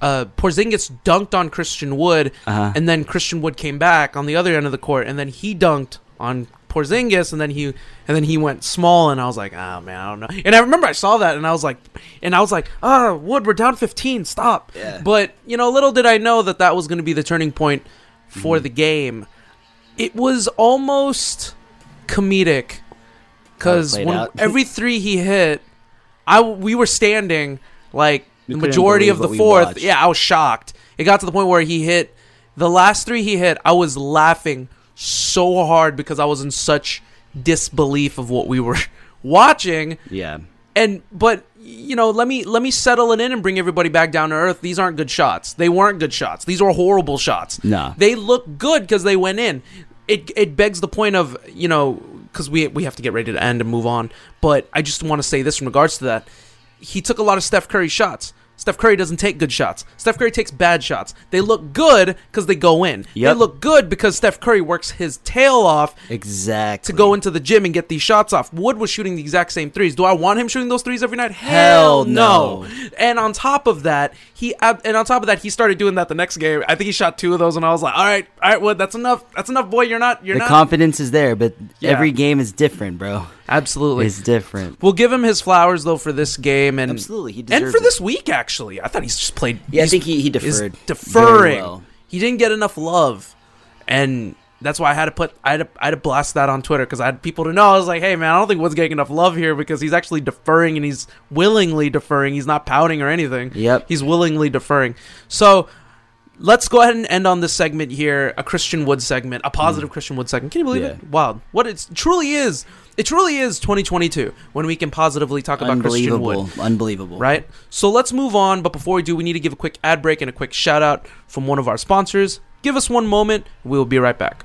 S16: uh, Porzingis dunked on Christian Wood,
S6: Uh-huh.
S16: and then Christian Wood came back on the other end of the court, and then he dunked on Porzingis, and then he and then he went small, and I was like, oh man, I don't know. And I remember I saw that, and I was like, and I was like, oh Wood, we're down 15, stop.
S6: Yeah.
S16: But you know, little did I know that that was going to be the turning point for
S6: Mm-hmm.
S16: the game. It was almost comedic because
S6: played
S16: when
S6: out.
S16: every three he hit, I we were standing like
S6: You
S16: the majority of the fourth. Yeah, I was shocked. It got to the point where he hit the last three he hit. I was laughing so hard because I was in such disbelief of what we were watching.
S6: Yeah.
S16: And but you know, let me let me settle it in and bring everybody back down to earth. These aren't good shots. They weren't good shots. These were horrible shots.
S6: No.
S16: They look good because they went in. It it begs the point of you know because we we have to get ready to end and move on. But I just want to say this in regards to that. He took a lot of Steph Curry shots. Steph Curry doesn't take good shots. Steph Curry takes bad shots. They look good because they go in. They look good because Steph Curry works his tail off
S6: Exactly.
S16: to go into the gym and get these shots off. Wood was shooting the exact same threes. Do I want him shooting those threes every night?
S6: Hell no.
S16: And on top of that, he and on top of that, he started doing that the next game. I think he shot two of those, and I was like, "All right, all right, Wood, that's enough. That's enough, boy. You're not. You're
S6: the
S16: not."
S6: confidence is there, but
S16: Yeah.
S6: every game is different, bro.
S16: Absolutely,
S6: It's different.
S16: We'll give him his flowers though for this game and
S6: Absolutely, he
S16: and for
S6: it.
S16: this week. Actually, I thought he's just played.
S6: Yeah, I think he- he deferred
S16: deferring.
S6: well.
S16: He didn't get enough love, and that's why I had to put I had to, I had to blast that on Twitter because I had people to know. I was like, hey man, I don't think Wood's getting enough love here because he's actually deferring and he's willingly deferring. He's not pouting or anything.
S6: Yep.
S16: he's willingly deferring. So. Let's go ahead and end on this segment here, a Christian Wood segment, a positive Christian Wood segment. Can you believe
S6: Mm. Yeah.
S16: it? Wow, what it truly is. It truly is 2022 when we can positively talk about Christian Wood.
S6: Unbelievable. Unbelievable.
S16: Right? So let's move on. But before we do, we need to give a quick ad break and a quick shout out from one of our sponsors. Give us one moment. We will be right back.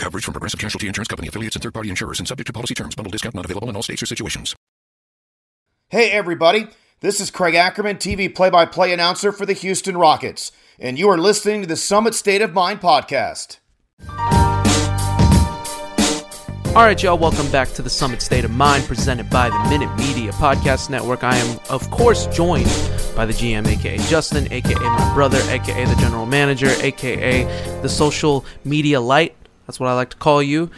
S11: Coverage from Progressive Casualty Insurance Company affiliates and third party insurers and subject to policy terms. Bundle discount not available in all states or situations.
S4: Hey, everybody. This is Craig Ackerman, TV play by play announcer for the Houston Rockets, and you are listening to the Summit State of Mind podcast.
S16: All right, y'all, welcome back to the Summit State of Mind presented by the Minute Media Podcast Network. I am, of course, joined by the GM, aka Justin, aka my brother, aka the general manager, aka the social media light. That's what I like to call you.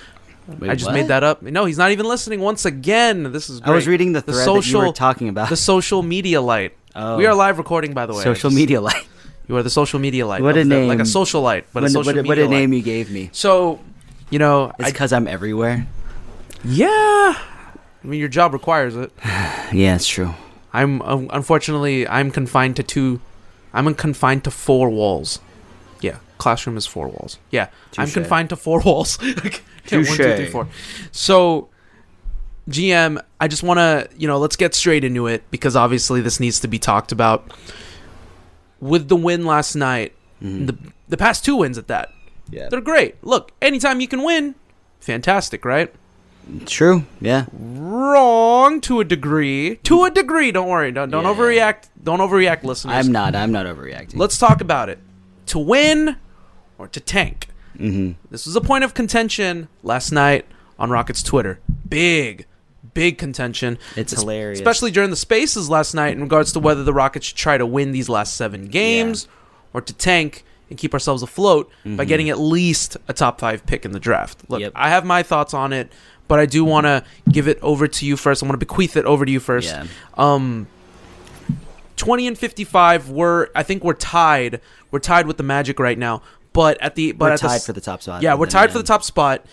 S6: Wait,
S16: I just
S6: what?
S16: made that up. No, he's not even listening once again. This is
S6: I was reading the thread that you were talking about.
S16: The social media light.
S6: Oh.
S16: We are live recording, by the way.
S6: Social media light.
S16: You are the social media light.
S6: What a
S16: the-
S6: name.
S16: Like a social light, but a social
S6: what,
S16: media
S6: what a
S16: light.
S6: name you gave me.
S16: So, you know,
S6: It's because I'm everywhere.
S16: yeah. I mean, your job requires it.
S6: Yeah, it's true.
S16: I'm um, unfortunately I'm confined to two. I'm confined to four walls. Yeah, classroom is four walls. Yeah, I'm confined to four walls. Yeah, one, two,
S6: Touche.
S16: So, GM, I just want to you know let's get straight into it because obviously this needs to be talked about. With the win last night, the the past two wins at that,
S6: Mm-hmm. Yeah.
S16: they're great. Look, anytime you can win, fantastic, right?
S6: True. Yeah.
S16: wrong to a degree. To a degree, don't worry. Don't don't
S6: Yeah.
S16: overreact. Don't overreact, listeners.
S6: I'm not. I'm not overreacting.
S16: Let's talk about it. To win or to tank.
S6: Mm-hmm.
S16: This was a point of contention last night on Rockets Twitter. Big, big contention.
S6: It's
S16: Es-
S6: hilarious.
S16: Especially during the spaces last night in regards to whether the Rockets should try to win these last seven games or to tank and keep ourselves afloat by
S6: Mhm.
S16: getting at least a top five pick in the draft. Look,
S6: Yep.
S16: I have my thoughts on it, but I do want to give it over to you first. I want to bequeath it over to you first.
S6: Yeah.
S16: Um, 20 and 55 we're I think we're tied. We're tied with the Magic right now. But at the but
S6: We're
S16: at
S6: tied
S16: s-
S6: for the top spot,
S16: Yeah, we're tied for the top spot.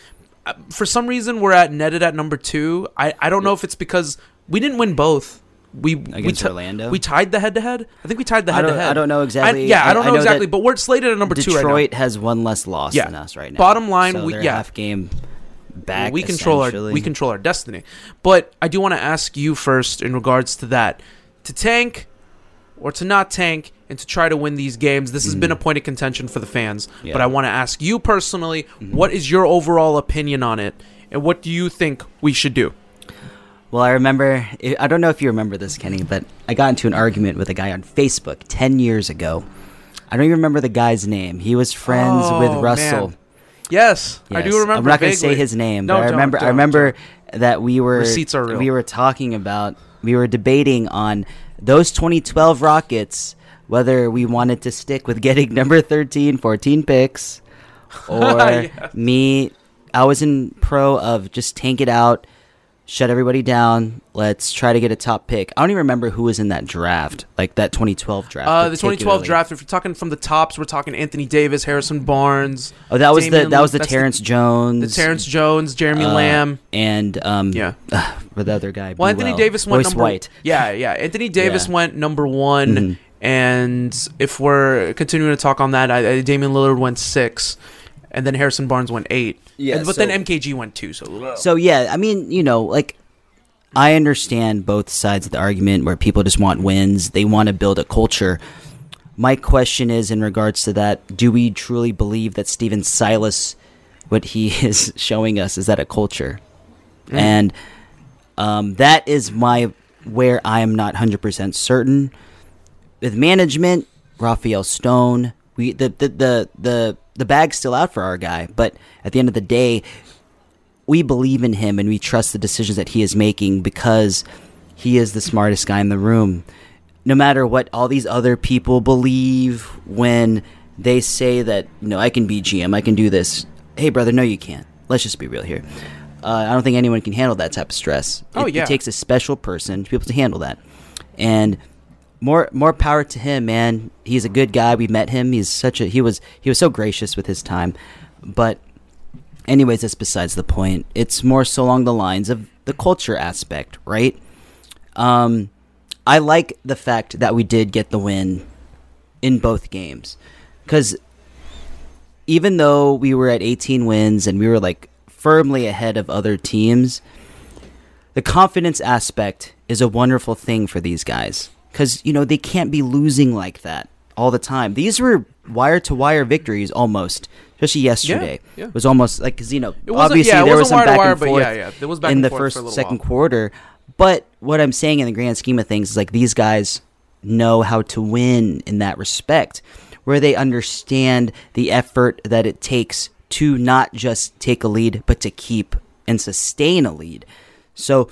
S16: Uh, For some reason we're at netted at number 2. I I don't know if it's because we didn't win both. We we
S6: Against Orlando?
S16: We tied the head to head. I think we tied the head to head.
S6: I don't know exactly.
S16: yeah, I
S6: I-
S16: don't
S6: I
S16: know
S6: know
S16: exactly, but we're slated at number 2 right.
S6: Detroit has one less loss
S16: Yeah.
S6: than us right now.
S16: Bottom line,
S6: so
S16: we- yeah.
S6: half game back.
S16: we control our we control our destiny. But I do want to ask you first in regards to that: to tank or to not tank, and to try to win these games. This has been a mm. point of contention for the fans.
S6: Yeah.
S16: But I want to ask you personally, mm-hmm. what is your overall opinion on it, and what do you think we should do?
S6: Well, I remember, I don't know if you remember this, Kenny, but I got into an argument with a guy on Facebook 10 years ago. I don't even remember the guy's name. He was friends
S16: Oh,
S6: with Russell.
S16: man. Yes, I do remember.
S6: I'm not going to say his name,
S16: No,
S6: but I
S16: don't,
S6: remember. I
S16: don't,
S6: remember that we were
S16: Receipts are real.
S6: we were talking about we were debating on those 2012 Rockets whether we wanted to stick with getting number 13, 14 picks, or
S16: Yeah.
S6: me. I was in pro of just tank it out, shut everybody down. Let's try to get a top pick. I don't even remember who was in that draft, like that 2012 draft.
S16: Uh, the 2012 draft. If you're talking from the tops, we're talking Anthony Davis, Harrison Barnes.
S6: Oh, that was the that was the Terrence Jones,
S16: the Terrence Jones, Jeremy
S6: uh,
S16: Lamb.
S6: and um
S16: Yeah.
S6: for the other guy.
S16: Well, Anthony Davis went
S6: Royce
S16: number.
S6: White.
S16: Yeah, yeah. Anthony Davis
S6: Yeah.
S16: went number one,
S6: Mhm.
S16: and if we're continuing to talk on that, I, I, Damian Lillard went six, and then Harrison Barnes went eight.
S6: Yeah,
S16: And- but
S6: so-
S16: then MKG went two. So,
S6: So yeah, I mean, you know, like I understand both sides of the argument where people just want wins, they want to build a culture. My question is in regards to that, do we truly believe that Stephen Silas what he is showing us is that a culture?
S16: Mm.
S6: And um, that is my where I am not 100% certain with management, Rafael Stone, we the the the the, the bag's still out for our guy, but at the end of the day, we believe in him and we trust the decisions that he is making because he is the smartest guy in the room. No matter what all these other people believe when they say that, you know, I can be GM, I can do this. Hey, brother, no, you can't. Let's just be real here. Uh, I don't think anyone can handle that type of stress.
S16: Oh,
S6: it,
S16: yeah.
S6: it takes a special person to be able to handle that. And more more power to him, man. He's a good guy. We met him. He's such a he was he was so gracious with his time. But anyways, that's besides the point. It's more so along the lines of the culture aspect, right? Um I like the fact that we did get the win in both games cuz even though we were at 18 wins and we were like firmly ahead of other teams, the confidence aspect is a wonderful thing for these guys because you know they can't be losing like that all the time. These were wire to wire victories almost, especially yesterday.
S16: yeah.
S6: It was almost like because you know obviously
S16: yeah,
S6: there was some back and forth
S16: yeah, yeah, there was back
S6: in the first second
S16: while.
S6: quarter. But what I'm saying in the grand scheme of things is like these guys know how to win in that respect, where they understand the effort that it takes to not just take a lead, but to keep and sustain a lead. So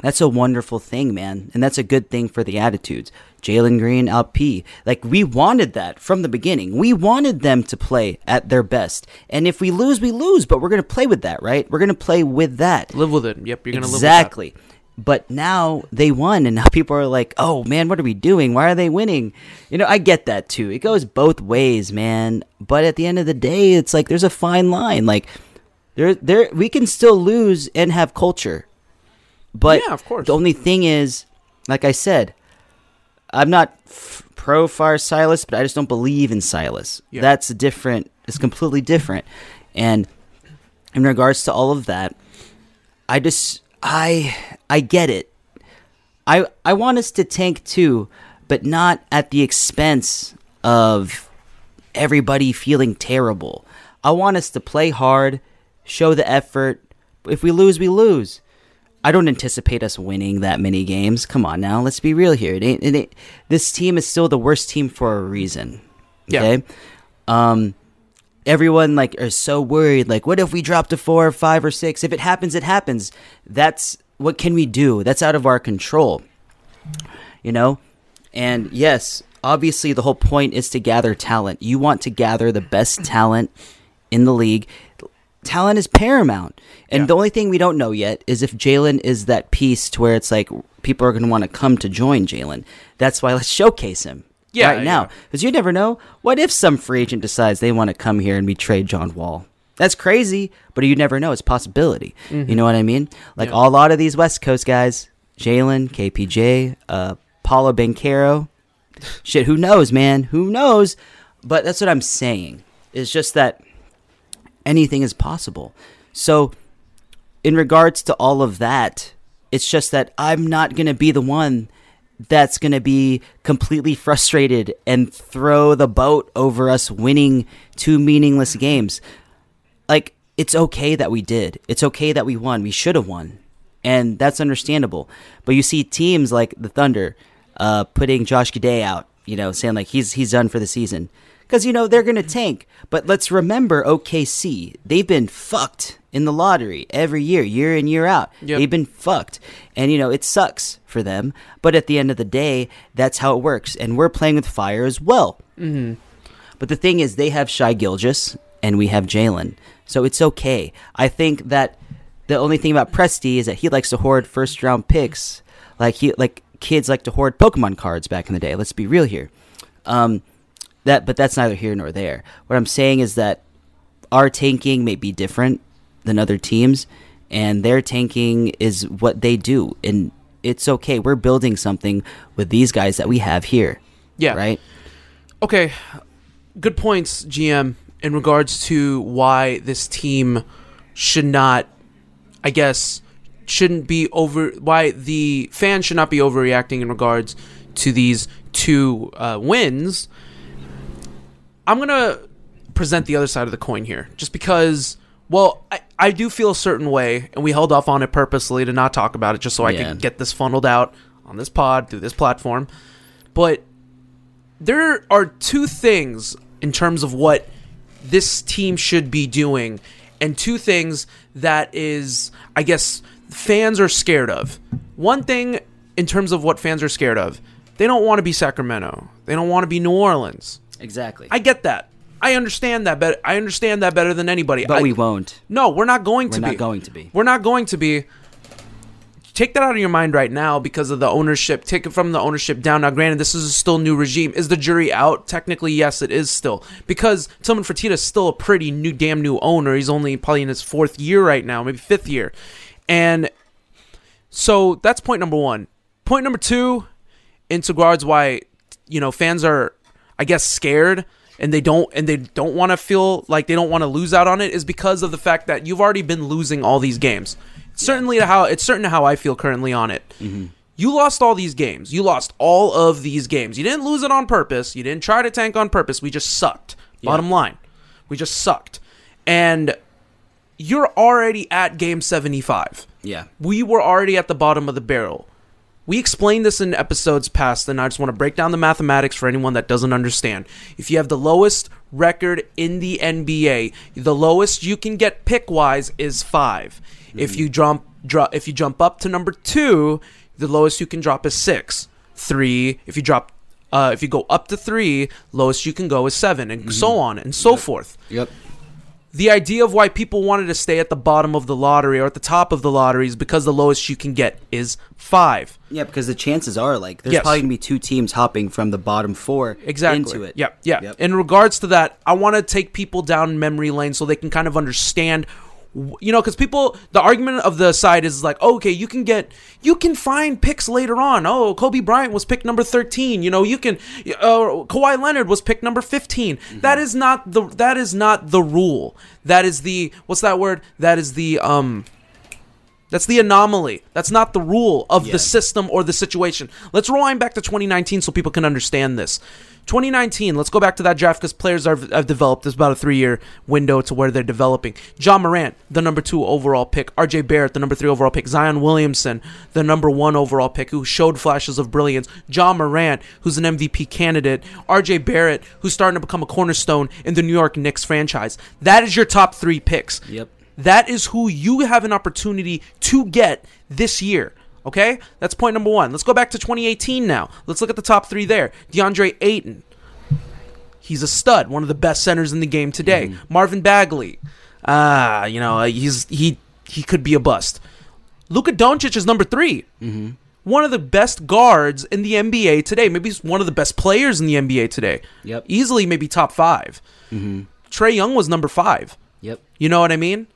S6: that's a wonderful thing, man. And that's a good thing for the attitudes. Jalen Green, LP. like we wanted that from the beginning. We wanted them to play at their best. And if we lose, we lose, but we're going to play with that, right? We're going to play with that.
S16: live with it. Yep, you're gonna exactly. live with it.
S6: exactly. But now they won, and now people are like, "Oh man, what are we doing? Why are they winning?" You know, I get that too. It goes both ways, man. But at the end of the day, it's like there's a fine line. Like there, there, we can still lose and have culture. But
S16: Yeah, of course.
S6: the only thing is, like I said, I'm not f- pro Far Silas, but I just don't believe in Silas.
S16: Yeah.
S6: That's different. It's completely different. And in regards to all of that, I just I I get it. I I want us to tank too, but not at the expense of everybody feeling terrible. I want us to play hard, show the effort. If we lose, we lose. I don't anticipate us winning that many games. Come on now, let's be real here. It ain't, it ain't, this team is still the worst team for a reason.
S16: Yeah.
S6: Okay. Um, everyone like is so worried. Like, what if we drop to four or five or six? If it happens, it happens. That's what can we do? That's out of our control. You know. And yes, obviously the whole point is to gather talent. You want to gather the best talent in the league. Talent is paramount. And the only thing we don't know yet is if Jalen is that piece to where it's like people are going to want to come to join Jalen. That's why let's showcase him
S16: Yeah,
S6: right now. Because you never know. What if some free agent decides they want to come here and betray John Wall? That's crazy, but you never know. It's a possibility.
S16: Mhm.
S6: You know what I mean? Like
S16: Yeah.
S6: a lot of these West Coast guys, Jalen, KPJ, uh, Paolo Banchero. Shit, who knows, man? Who knows? But that's what I'm saying. It's just that anything is possible. So, in regards to all of that, it's just that I'm not going to be the one that's going to be completely frustrated and throw the boat over us winning two meaningless games. Like, it's okay that we did. It's okay that we won. We should have won. And that's understandable. But you see teams like the Thunder uh, putting Josh Giddey out, you know, saying like he's he's done for the season. Because, you know, they're going to tank. But let's remember OKC. They've been fucked in the lottery every year, year in, year out.
S16: Yep.
S6: They've been fucked. And, you know, it sucks for them. But at the end of the day, that's how it works. And we're playing with fire as well.
S16: Mm-hmm.
S6: But the thing is, they have Shai Gilgeous and we have Jalen. So it's okay. I think that the only thing about Presti is that he likes to hoard first round picks. Like he like kids like to hoard Pokemon cards back in the day. Let's be real here. Um, that but that's neither here nor there. What I'm saying is that our tanking may be different than other teams, and their tanking is what they do, and it's okay. We're building something with these guys that we have here.
S16: Yeah.
S6: Right.
S16: Okay, good points, GM, in regards to why this team should not, I guess, shouldn't be over. Why the fans should not be overreacting in regards to these two uh, wins. I'm gonna present the other side of the coin here, just because. Well, I, I do feel a certain way, and we held off on it purposely to not talk about it, just so I
S6: Yeah.
S16: could get this funneled out on this pod through this platform. But there are two things in terms of what this team should be doing and two things that is i guess fans are scared of one thing in terms of what fans are scared of they don't want to be sacramento they don't want to be new orleans
S6: Exactly.
S16: i get that i understand that better i understand that better than anybody
S6: But
S16: I-
S6: we won't.
S16: no we're not going to be.
S6: We're
S16: to
S6: not
S16: be
S6: going to be.
S16: we're not going to be take that out of your mind right now because of the ownership. Take it from the ownership down. Now, granted, this is a still new regime. Is the jury out? Technically, yes, it is still because Tillman Fertitta is still a pretty new, damn new owner. He's only probably in his fourth year right now, maybe fifth year, and so that's point number one. Point number two, into regards why you know fans are, I guess, scared and they don't and they don't want to feel like they don't want to lose out on it is because of the fact that you've already been losing all these games. Certainly, how it's certain how I feel currently on it. Mm-hmm. You lost all these games. You lost all of these games. You didn't lose it on purpose. You didn't try to tank on purpose. We just sucked. Bottom line, we just sucked. And you're already at game 75.
S6: Yeah.
S16: We were already at the bottom of the barrel. We explained this in episodes past, and I just want to break down the mathematics for anyone that doesn't understand. If you have the lowest record in the NBA, the lowest you can get pick wise is 5 If you jump, drop, if you jump up to number two, the lowest you can drop is six. Three. If you drop, uh, if you go up to three, lowest you can go is seven, and so on and so forth
S6: Yep.
S16: The idea of why people wanted to stay at the bottom of the lottery or at the top of the lottery is because the lowest you can get is five.
S6: Yeah, because the chances are like there's
S16: Yes.
S6: probably gonna be two teams hopping from the bottom four
S16: Exactly.
S6: into it.
S16: Yeah, yeah.
S6: Yep.
S16: In regards to that, I want to take people down memory lane so they can kind of understand. You know, because people, the argument of the side is like, okay, you can get, you can find picks later on. Oh, Kobe Bryant was picked number thirteen. You know, you can, uh, Kawhi Leonard was picked number 15 That is not the, that is not the rule. That is the, what's that word? That is the, um, That's the anomaly. That's not the rule of the system or the situation. Let's rewind back to 2019 so people can understand this. 2019, let's go back to that draft because players are, have developed. There's about a three year window to where they're developing. Ja Morant, the number two overall pick. RJ Barrett, the number three overall pick. Zion Williamson, the number one overall pick, who showed flashes of brilliance. Ja Morant, who's an MVP candidate. RJ Barrett, who's starting to become a cornerstone in the New York Knicks franchise. That is your top three picks.
S6: Yep.
S16: That is who you have an opportunity to get this year. Okay? That's point number one. Let's go back to 2018 now. Let's look at the top three there. DeAndre Ayton. He's a stud, one of the best centers in the game today. Marvin Bagley. Ah, you know, uh, he's he he could be a bust. Luka Doncic is number 3
S6: Mm-hmm.
S16: One of the best guards in the NBA today. Maybe he's one of the best players in the NBA today.
S6: Yep.
S16: Easily maybe top 5
S6: Mm-hmm.
S16: Trae Young was number five.
S6: Yep.
S16: You know what I mean?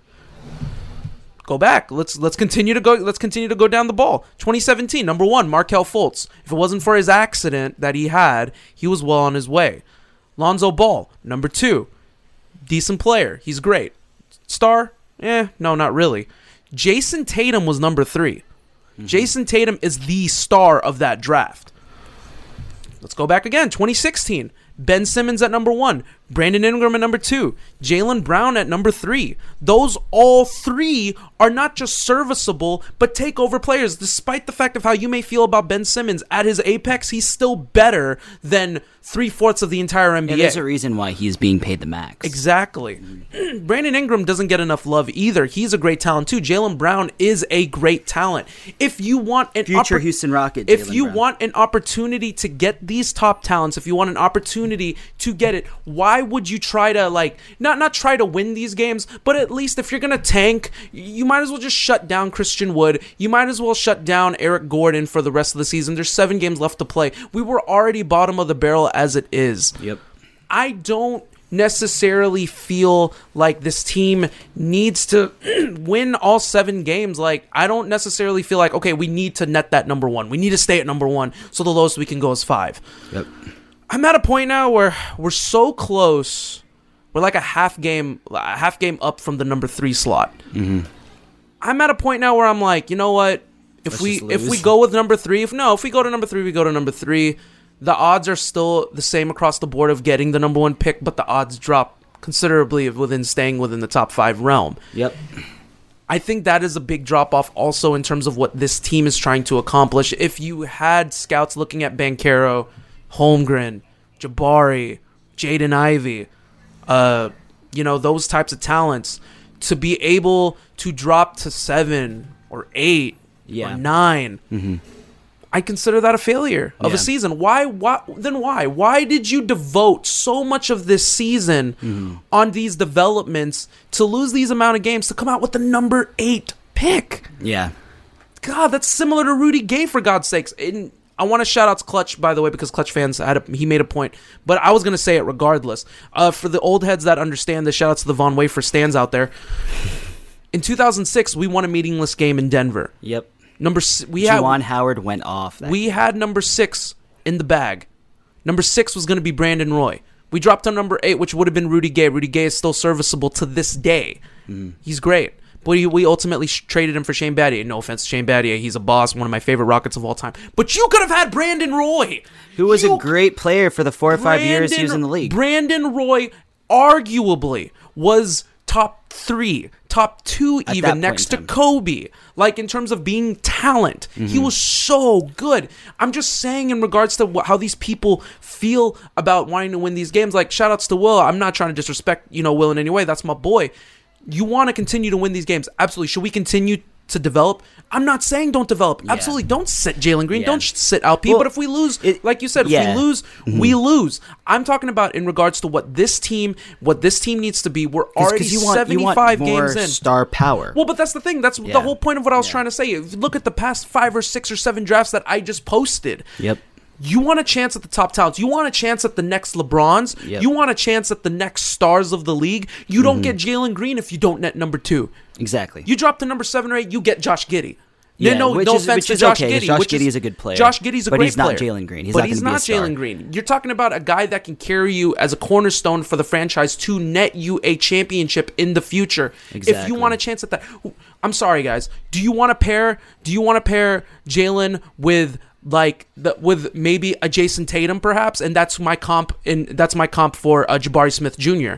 S16: Go back. Let's let's continue to go. Let's continue to go down the ball. 2017, number one, Markelle Fultz. If it wasn't for his accident that he had, he was well on his way. Lonzo Ball, number two, decent player. He's great. Star? Eh, no, not really. Jayson Tatum was number 3 Jayson Tatum is the star of that draft. let's go back again. 2016, Ben Simmons at number one, Brandon Ingram at number two, Jaylen Brown at number three. Those all three are not just serviceable, but take over players. Despite the fact of how you may feel about Ben Simmons at his apex, he's still better than three fourths of the entire NBA.
S6: Yeah, there's a reason why he's being paid the max.
S16: Exactly. Brandon Ingram doesn't get enough love either. He's a great talent too. Jaylen Brown is a great talent. If you want an
S6: Future
S16: oppor-
S6: Houston Rocket.
S16: if you
S6: Brown.
S16: want an opportunity to get these top talents, if you want an opportunity to get it, why would you try to like not not try to win these games, but at least if you're gonna tank, you might as well just shut down Christian Wood. You might as well shut down Eric Gordon for the rest of the season. There's seven games left to play. We were already bottom of the barrel as it is.
S6: Yep.
S16: I don't necessarily feel like this team needs to win all seven games. Like, I don't necessarily feel like, okay, we need to net that number one. We need to stay at number one. So the lowest we can go is five.
S6: Yep.
S16: I'm at a point now where we're so close. We're like a half game, a half game up from the number three slot.
S6: Mm-hmm.
S16: I'm at a point now where I'm like, you know what? If
S6: Let's
S16: we if we go with number three, if no, if we go to number three, we go to number three. The odds are still the same across the board of getting the number one pick, but the odds drop considerably within staying within the top five realm.
S6: Yep.
S16: I think that is a big drop off also in terms of what this team is trying to accomplish. If you had scouts looking at Banchero, Holmgren, Jabari, Jaden Ivey, uh, you know, those types of talents, to be able to drop to seven or eight
S6: Yeah.
S16: or 9
S6: Mm-hmm.
S16: I consider that a failure of
S6: Yeah.
S16: a season. Why? Why? Then why? Why did you devote so much of this season
S6: Mm-hmm.
S16: on these developments to lose these amount of games to come out with the number eight pick?
S6: Yeah.
S16: God, that's similar to Rudy Gay for God's sakes. And I want to shout out to Clutch by the way because Clutch fans had a, he made a point, but I was gonna say it regardless. Uh, for the old heads that understand this, shout out to the Von Wafer stands out there. In 2006, we won a meaningless game in Denver.
S6: Yep.
S16: Number we had
S6: Juwan Howard went off.
S16: We had number six in the bag. Number six was going to be Brandon Roy. We dropped on number eight, which would have been Rudy Gay. Rudy Gay is still serviceable to this day.
S6: Mm-hmm.
S16: He's great. But we- we ultimately sh- traded him for Shane Battier. No offense Shane Battier. He's a boss, one of my favorite Rockets of all time. But you could have had Brandon Roy.
S6: who was
S16: You-
S6: a great player for the four or five years he was in the league.
S16: Brandon Roy arguably was top three, top two,
S6: At
S16: even next to. Kobe. Like in terms of being talent, he
S6: Mhm.
S16: was so good. I'm just saying in regards to wh- how these people feel about wanting to win these games. Like shout outs to Will. I'm not trying to disrespect you know Will in any way. That's my boy. You want to continue to win these games? Absolutely. Should we continue? To develop, I'm not saying don't develop. Absolutely, don't sit Jalen Green.
S6: Yeah.
S16: Don't sit LP.
S6: Well,
S16: but if we lose, like you said, if we lose,
S6: Mhm.
S16: we lose. I'm talking about in regards to what this team, what this team needs to be. We're already
S6: you want, you
S16: 75
S6: want more
S16: games in.
S6: star power.
S16: Well, but that's the thing. That's
S6: Yeah.
S16: the whole point of what I was trying to say. If you look at the past five or six or seven drafts that I just posted.
S6: Yep.
S16: You want a chance at the top talents. You want a chance at the next LeBrons.
S6: Yep.
S16: You want a chance at the next stars of the league. You don't
S6: Mhm.
S16: get Jalen Green if you don't net number two.
S6: Exactly.
S16: You drop to number seven or eight, you get Josh Giddey.
S6: Yeah,
S16: no, no
S6: is-
S16: offense to Josh
S6: okay,
S16: Giddey.
S6: Josh Giddey is a good player.
S16: Josh Giddey's a
S6: But
S16: great
S6: he's not
S16: player.
S6: Jalen Green. He's
S16: but
S6: not
S16: he's
S6: gonna be a
S16: not. Jalen Green. You're talking about a guy that can carry you as a cornerstone for the franchise to net you a championship in the future.
S6: Exactly.
S16: If you want a chance at that, I'm sorry, guys. Do you want to pair? Do you want to pair Jalen with? Like the, with maybe a Jayson Tatum perhaps, and that's my comp. And that's my comp for uh, Jabari Smith Jr.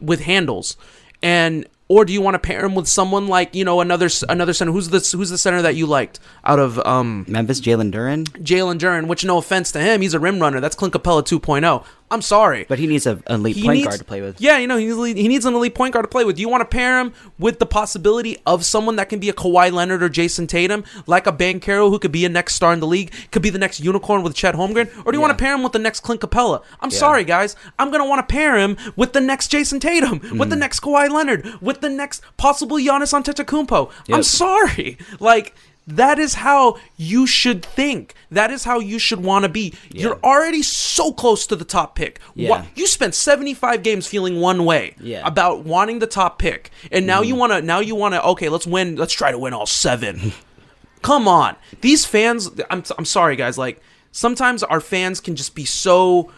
S16: with handles, and or do you want to pair him with someone like you know another another center? Who's the who's the center that you liked out of um
S6: Memphis Jalen Duren?
S16: Jalen Duren? Which no offense to him, he's a rim runner. That's Clint Capela 2.0. I'm sorry,
S6: But he needs a an elite
S16: He
S6: point
S16: needs-
S6: guard to play with.
S16: Yeah, you know, he needs, he needs an elite point guard to play with. Do you want to pair him with the possibility of someone that can be a Kawhi Leonard or Jayson Tatum, like a Banchero who could be a next star in the league, could be the next unicorn with Chet Holmgren? Or do you want to pair him with the next Clint Capela? I'm
S6: Yeah.
S16: sorry, guys. I'm going to want to pair him with the next Jayson Tatum, with the
S6: Mm.
S16: next Kawhi Leonard, with the next possible Giannis Antetokounmpo. I'm sorry. Like, that is how you should think. That is how you should want to be. You're already so close to the top pick.
S6: Yeah.
S16: Wha- you spent 75 games feeling one way
S6: Yeah.
S16: about wanting the top pick. And now
S6: Mm-hmm.
S16: you want to now you want to okay, let's win. Let's try to win all 7. Come on. These fans I'm I'm sorry guys, like sometimes our fans can just be so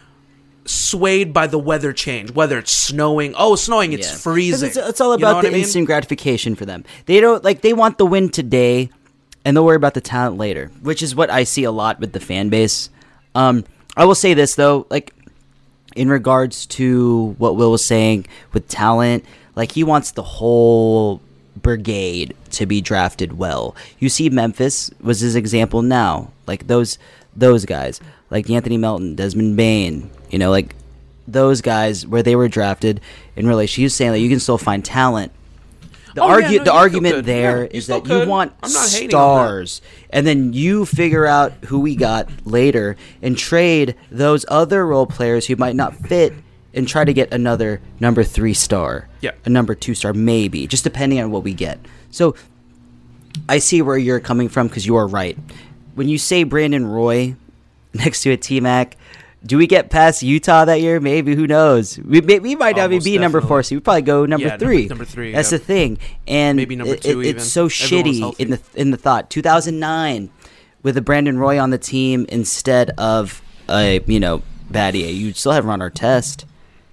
S16: swayed by the weather change, whether it's snowing. Oh, it's snowing, it's
S6: Yeah.
S16: freezing.
S6: It's, it's all
S16: You know
S6: about the
S16: I mean?
S6: instant gratification for them. They don't like they want the win today, and they'll worry about the talent later, which is what I see a lot with the fan base. Um, I will say this though, like in regards to what Will was saying with talent, like he wants the whole brigade to be drafted well. You see Memphis was his example now. Like those those guys, like Anthony Melton, Desmond Bane, you know, like those guys where they were drafted in relation. He was saying that you can still find talent. The,
S16: Oh, yeah, no,
S6: the argument
S16: could.
S6: there
S16: Yeah,
S6: is that you want
S16: I'm not hating on that.
S6: stars, and then you figure out who we got later and trade those other role players who might not fit and try to get another number three star,
S16: Yeah.
S6: a number two star, maybe, just depending on what we get. So I see where you're coming from because you are right. When you say Brandon Roy next to a T Mac, do we get past Utah that year? Maybe. Who knows? We, may- we might not
S16: Almost
S6: even be number four, so we probably go number
S16: Yeah,
S6: three.
S16: number three,
S6: That's
S16: yeah.
S6: the thing, and
S16: Maybe number two
S6: it-
S16: even.
S6: It's so shitty
S16: healthy.
S6: in the in the thought. 2009 with a Brandon Roy on the team instead of a you know Battier. You still have run Ron Artest.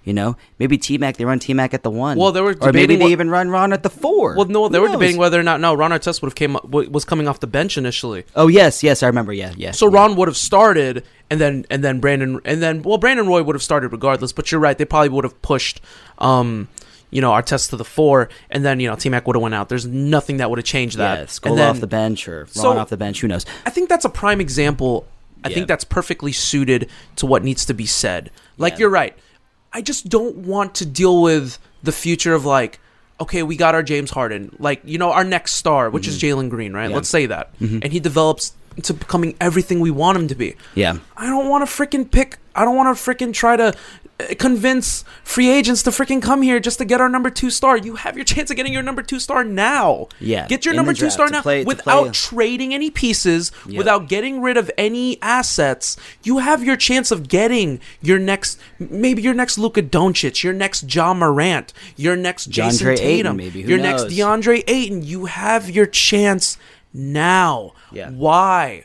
S6: You know, maybe T Mac. They run T Mac at the one.
S16: Well, they were
S6: or maybe
S16: debating
S6: they
S16: what-
S6: even run Ron at the four.
S16: Well, no, they
S6: Who
S16: were
S6: knows?
S16: debating whether or not no Ron Artest would have came up, was coming off the bench initially.
S6: Oh yes, yes, I remember. Yeah, yeah.
S16: So Ron would have started, and then and then Brandon and then well Brandon Roy would have started regardless. But you're right, they probably would have pushed, um, you know, Artest to the four, and then you know T Mac would have went out. There's nothing that would have changed that.
S6: yeah,
S16: then-
S6: off the bench or Ron
S16: So-
S6: off the bench. Who knows?
S16: I think that's a prime example. I
S6: Yeah.
S16: think that's perfectly suited to what needs to be said. Like you're right. I just don't want to deal with the future of like, okay, we got our James Harden, like you know our next star, which is Jalen Green, right?
S6: Mm-hmm. Yeah.
S16: Let's say that,
S6: Mhm.
S16: and he develops into becoming everything we want him to be.
S6: Yeah.
S16: I don't want to freaking pick. I don't want to freaking try to convince free agents to freaking come here just to get our number two star. You have your chance of getting your number two star now.
S6: Yeah,
S16: get your number two star now
S6: play-
S16: without trading any pieces,
S6: Yep.
S16: without getting rid of any assets. You have your chance of getting your next, maybe your next Luka Doncic, your next Ja Morant, your next Jayson
S6: DeAndre
S16: Tatum,
S6: Ayton, maybe. Who
S16: your next? DeAndre Ayton. You have your chance now.
S6: Yeah.
S16: Why?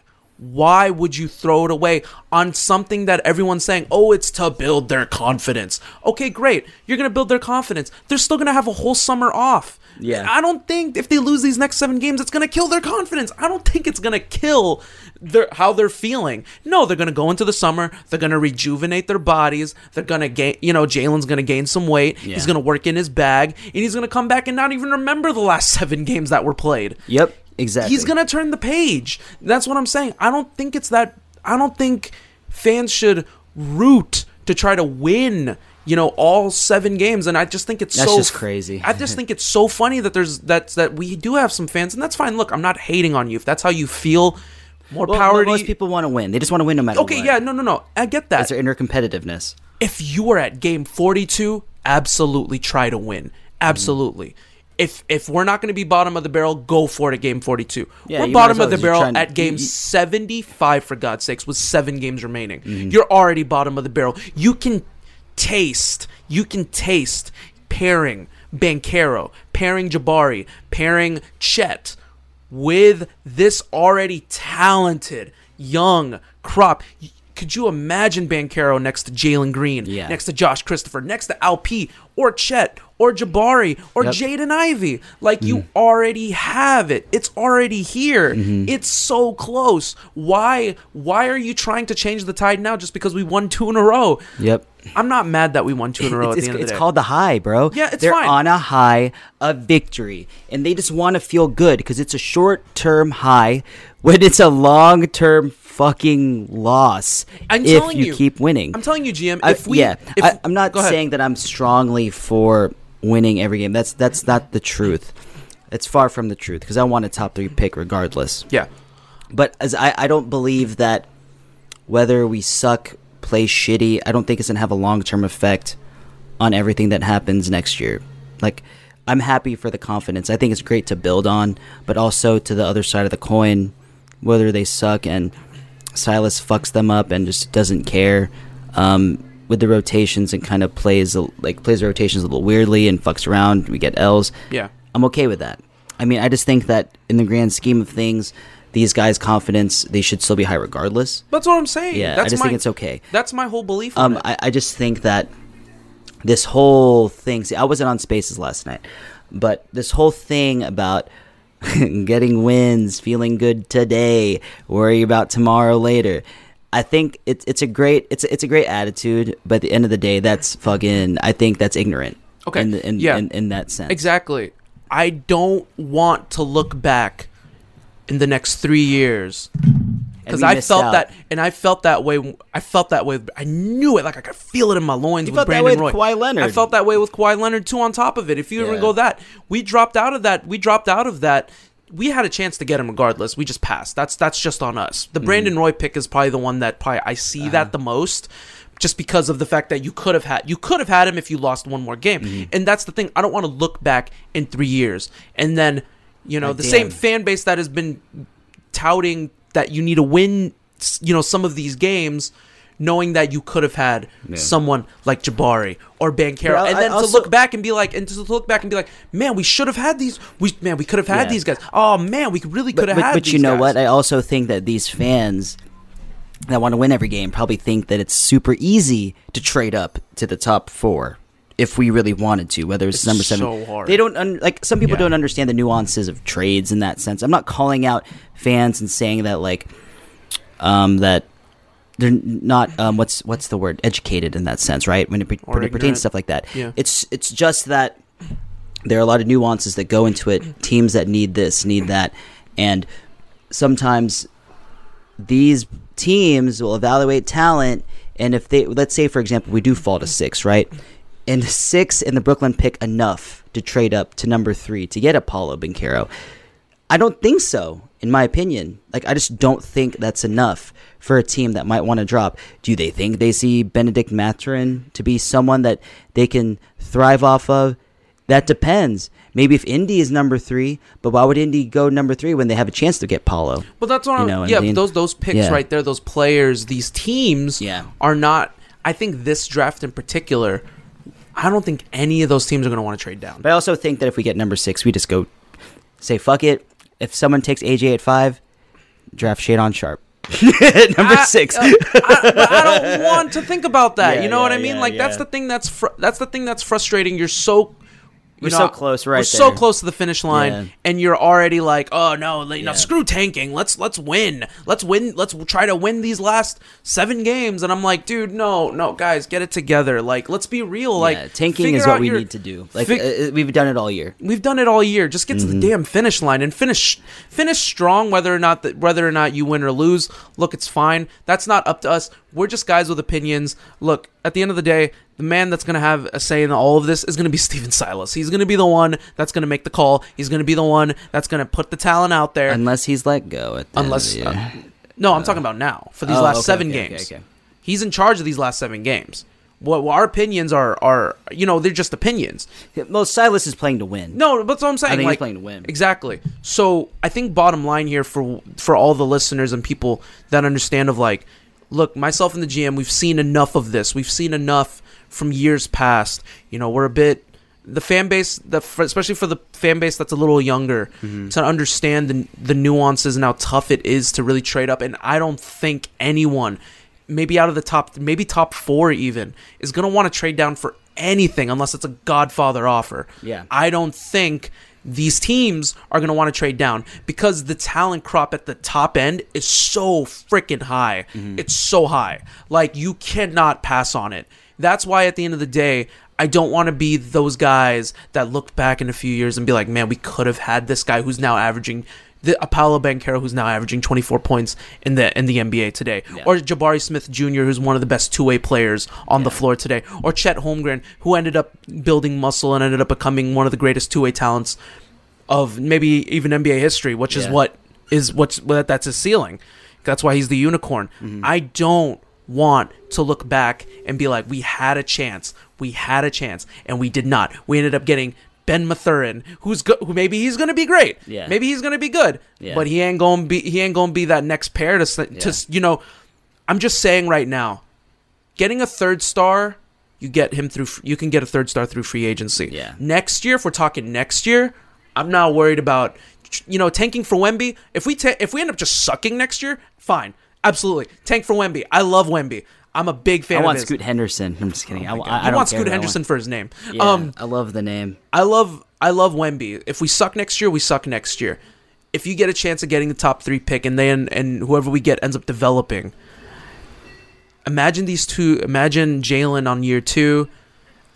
S16: Why would you throw it away on something that everyone's saying, oh, it's to build their confidence? Okay, great. You're going to build their confidence. They're still going to have a whole summer off.
S6: Yeah.
S16: I don't think if they lose these next seven games, it's going to kill their confidence. I don't think it's going to kill their how they're feeling. No, they're going to go into the summer. They're going to rejuvenate their bodies. They're going to gain, you know, Jalen's going to gain some weight.
S6: Yeah.
S16: He's going to work in his bag, and he's going to come back and not even remember the last seven games that were played.
S6: Yep, exactly.
S16: He's gonna turn the page. That's what I'm saying. I don't think it's that. I don't think fans should root to try to win. You know, all seven games, and I just think it's
S6: That's
S16: so
S6: just crazy.
S16: I just think it's so funny that there's that that we do have some fans, and that's fine. Look, I'm not hating on you if that's how you feel. More
S6: Well,
S16: power to
S6: most people want to win. They just want to win no matter
S16: Okay,
S6: what.
S16: yeah, no, no, no. I get that.
S6: It's their inner competitiveness.
S16: if you are at game 42 absolutely try to win absolutely if if we're not going to be bottom of the barrel go for it at game 42
S6: Yeah,
S16: we're bottom
S6: might
S16: of the barrel
S6: You're
S16: at game
S6: you- you-
S16: 75 for god's sakes with seven games remaining
S6: Mm-hmm.
S16: you're already bottom of the barrel you can taste you can taste pairing Banchero, pairing Jabari, pairing Chet with this already talented young crop. Could you imagine Banchero next to Jalen Green,
S6: Yeah.
S16: next to Josh Christopher, next to Alp or Chet or Jabari or
S6: Yep.
S16: Jaden Ivey? Like you mm. already have it. It's already here. Mm-hmm. It's so close. Why why are you trying to change the tide now just because we won two in a row?
S6: Yep.
S16: I'm not mad that we won two in a row
S6: It's,
S16: at the end of
S6: it's
S16: the
S6: called the high, bro.
S16: Yeah, it's
S6: They're
S16: fine.
S6: on a high of victory, and they just want to feel good because it's a short-term high when it's a long-term fucking loss.
S16: I'm
S6: if
S16: telling
S6: you,
S16: you.
S6: keep winning.
S16: I'm telling you, GM,
S6: I-
S16: if we
S6: yeah,
S16: if,
S6: I, I'm not saying that I'm strongly for winning every game. That's that's not the truth. It's far from the truth because I want a top three pick regardless.
S16: Yeah.
S6: But as I, I don't believe that whether we suck, play shitty, I don't think it's gonna have a long term effect on everything that happens next year. Like I'm happy for the confidence. I think it's great to build on, but also to the other side of the coin, whether they suck and Silas fucks them up and just doesn't care um, with the rotations and kind of plays like plays the rotations a little weirdly and fucks around. We get L's.
S16: Yeah.
S6: I'm okay with that. I mean, I just think that in the grand scheme of things, these guys' confidence they should still be high regardless.
S16: That's what I'm saying.
S6: Yeah,
S16: that's
S6: I just
S16: my,
S6: think it's okay.
S16: That's my whole belief.
S6: Um. I, I just think that this whole thing. See, I wasn't on Spaces last night, but this whole thing about getting wins, feeling good today, worry about tomorrow later. I think it's it's a great it's it's a great attitude, but at the end of the day, that's fucking. I think that's ignorant.
S16: Okay.
S6: In, in,
S16: Yeah.
S6: in, in that sense.
S16: Exactly. I don't want to look back in the next three years because I felt
S6: out.
S16: that, and I felt that way. I felt that way. I knew it. Like I could feel it in my loins
S6: You
S16: with
S6: felt that
S16: Brandon
S6: way
S16: Roy.
S6: with Kawhi Leonard.
S16: I felt that way with Kawhi Leonard too. On top of it, if you even
S6: Yeah.
S16: go that, we dropped out of that. We dropped out of that. We had a chance to get him regardless. We just passed. That's that's just on us. The
S6: Mm-hmm.
S16: Brandon Roy pick is probably the one that probably I see
S6: Uh-huh.
S16: that the most. Just because of the fact that you could have had you could have had him if you lost one more game,
S6: Mm-hmm.
S16: and that's the thing. I don't want to look back in three years and then you know
S6: Like,
S16: the
S6: damn.
S16: same fan base that has been touting that you need to win you know some of these games knowing that you could have had
S6: Yeah.
S16: someone like Jabari or
S6: Banchero I-
S16: and
S6: I
S16: then to look back and be like and to look back and be like man we should have had these we man we could have had
S6: Yeah.
S16: these guys oh man we really could have
S6: but,
S16: had
S6: but
S16: these
S6: you know
S16: guys.
S6: what? I also think that these fans that want to win every game probably think that it's super easy to trade up to the top four if we really wanted to. Whether it's,
S16: It's
S6: number seven,
S16: so
S6: they don't un- like. Some people
S16: Yeah.
S6: don't understand the nuances of trades in that sense. I'm not calling out fans and saying that like um, that they're not um, what's what's the word educated in that sense, right? When it,
S16: Or
S6: when it pertains to stuff like that,
S16: Yeah.
S6: it's it's just that there are a lot of nuances that go into it. Teams that need this, need that, and sometimes these teams will evaluate talent. And if they, let's say, for example, we do fall to six, right? And six and the Brooklyn pick enough to trade up to number three to get Apollo Banchero. I don't think so, in my opinion. Like, I just don't think that's enough for a team that might want to drop. Do they think they see Bennedict Mathurin to be someone that they can thrive off of? That depends. Maybe if Indy is number three, but why would Indy go number three when they have a chance to get Paolo?
S16: But that's what
S6: You
S16: I'm,
S6: know, and
S16: yeah. those those picks
S6: yeah.
S16: right there, those players, these teams,
S6: Yeah.
S16: are not. I think this draft in particular, I don't think any of those teams are going to want to trade down.
S6: But I also think that if we get number six, we just go say fuck it. If someone takes AJ at five, draft Shaedon Sharpe. number
S16: I-
S6: six.
S16: uh, I, but I don't want to think about that.
S6: Yeah,
S16: you know what I mean?
S6: yeah,
S16: like that's the thing that's fr- that's the thing that's frustrating. You're so
S6: We're
S16: know,
S6: so close, right
S16: We're so close to the finish line,
S6: Yeah.
S16: and you're already like, oh no, you know, screw tanking. Let's let's win. Let's win. Let's try to win these last seven games. And I'm like, dude, no, no, guys, get it together. Like, let's be real. Like,
S6: Yeah, tanking is what we
S16: your-
S6: need to do. Like
S16: fig-
S6: uh, we've done it all year.
S16: We've done it all year. Just get to
S6: Mm-hmm.
S16: the damn finish line and finish finish strong. Whether or not that whether or not you win or lose, look, it's fine. That's not up to us. We're just guys with opinions. Look, at the end of the day, the man that's going to have a say in all of this is going to be Stephen Silas. He's going to be the one that's going to make the call. He's going to be the one that's going to put the talent out there.
S6: Unless he's let go at the end of
S16: Unless, uh, no, I'm talking about now for these
S6: Oh,
S16: last
S6: okay,
S16: seven
S6: okay,
S16: games.
S6: okay.
S16: He's in charge of these last seven games. What what our opinions are are you know they're just opinions.
S6: Well, Silas is playing to win.
S16: No, but that's what I'm saying.
S6: I think he's
S16: like,
S6: playing to win.
S16: Exactly. So I think bottom line here for for all the listeners and people that understand of like, look, myself and the GM, we've seen enough of this. We've seen enough from years past. You know, we're a bit the fan base that especially for the fan base that's a little younger
S6: Mm-hmm.
S16: to understand the the nuances and how tough it is to really trade up. And I don't think anyone, maybe out of the top, maybe top four even, is gonna want to trade down for anything unless it's a Godfather offer.
S6: Yeah.
S16: I don't think these teams are going to want to trade down because the talent crop at the top end is so freaking high. Mm-hmm. It's so high. Like you cannot pass on it. That's why at the end of the day, I don't want to be those guys that look back in a few years and be like, "Man, we could have had this guy who's now averaging the Apollo Banchero who's now averaging 24 points in the in the NBA today, or Jabari Smith Jr. who's one of the best two way players on the floor today, or Chet Holmgren who ended up building muscle and ended up becoming one of the greatest two way talents of maybe even NBA history, which is what is what's what that's his ceiling. That's why he's the unicorn.
S6: Mm-hmm.
S16: I don't want to look back and be like, we had a chance, we had a chance, and we did not. We ended up getting Ben Mathurin, who's go- who maybe he's gonna be great.
S6: Yeah.
S16: Maybe he's gonna be good.
S6: Yeah.
S16: But he ain't gonna be he ain't gonna be that next pair to to s- you know. I'm just saying right now, getting a third star, you get him through. You can get a third star through free agency.
S6: Yeah.
S16: Next year, if we're talking next year, I'm not worried about you know tanking for Wemby. If we ta- if we end up just sucking next year, fine, absolutely tank for Wemby. I love Wemby. I'm a big fan
S6: I
S16: of
S6: want. Scoot Henderson. I'm just kidding. I, I, I don't
S16: want Scoot Henderson
S6: one.
S16: for his name.
S6: Yeah,
S16: Um,
S6: I love the name.
S16: I love I love Wemby. If we suck next year, we suck next year. If you get a chance of getting the top three pick and then and whoever we get ends up developing, imagine these two. Imagine Jalen on year two,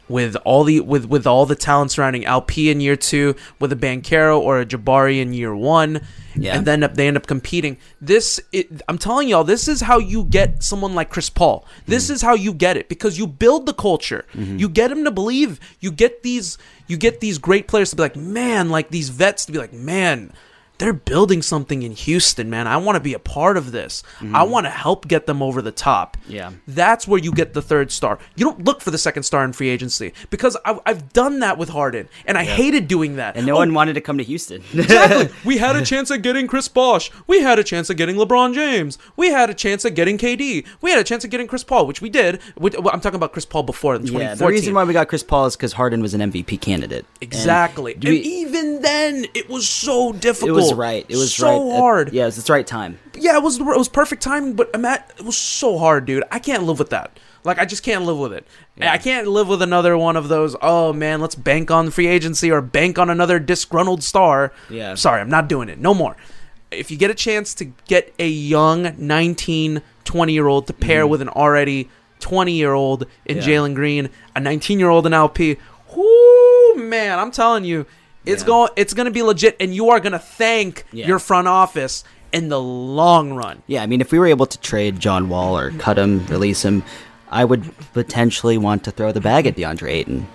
S16: with all the with with all the talent surrounding LP in year two, with a Banchero or a Jabari in year one,
S6: Yeah.
S16: and then up, they end up competing. This, it, I'm telling y'all, this is how you get someone like Chris Paul. This mm-hmm. is how you get it because you build the culture. Mm-hmm. You get him to believe. You get these. You get these great players to be like, man, like these vets to be like, man. They're building something in Houston, man. I want to be a part of this. I mm-hmm. want to help get them over the top.
S6: Yeah.
S16: That's where you get the third star. You don't look for the second star in free agency because I've, I've done that with Harden, and I
S6: Yeah.
S16: hated doing that.
S6: And no
S16: Oh,
S6: one wanted to come to Houston.
S16: exactly. We had a chance at getting Chris Bosh. We had a chance at getting LeBron James. We had a chance at getting KD. We had a chance at getting Chris Paul, which we did. I'm talking about Chris Paul before in 2014.
S6: Yeah, the reason why we got Chris Paul is because Harden was an MVP candidate.
S16: Exactly. And,
S6: do we-
S16: even then, it was so difficult.
S6: Was right. It was
S16: so
S6: right.
S16: hard.
S6: yeah, it was the right time.
S16: yeah, it was it was perfect timing, but Matt, it was so hard, dude. I can't live with that. Like I just can't live with it. I can't live with another one of those. Oh man, let's bank on free agency or bank on another disgruntled star.
S6: Yeah.
S16: Sorry, I'm not doing it. No more. If you get a chance to get a young 19, 20 year old to pair mm-hmm. with an already 20 year old in.
S6: Yeah.
S16: Jalen Green, a 19 year old in LP, whoo man, I'm telling you, it's going it's going to be legit, and you are going to thank
S6: Yeah.
S16: your front office in the long run.
S6: Yeah, I mean, if we were able to trade John Wall or cut him, release him, I would potentially want to throw the bag at DeAndre Ayton.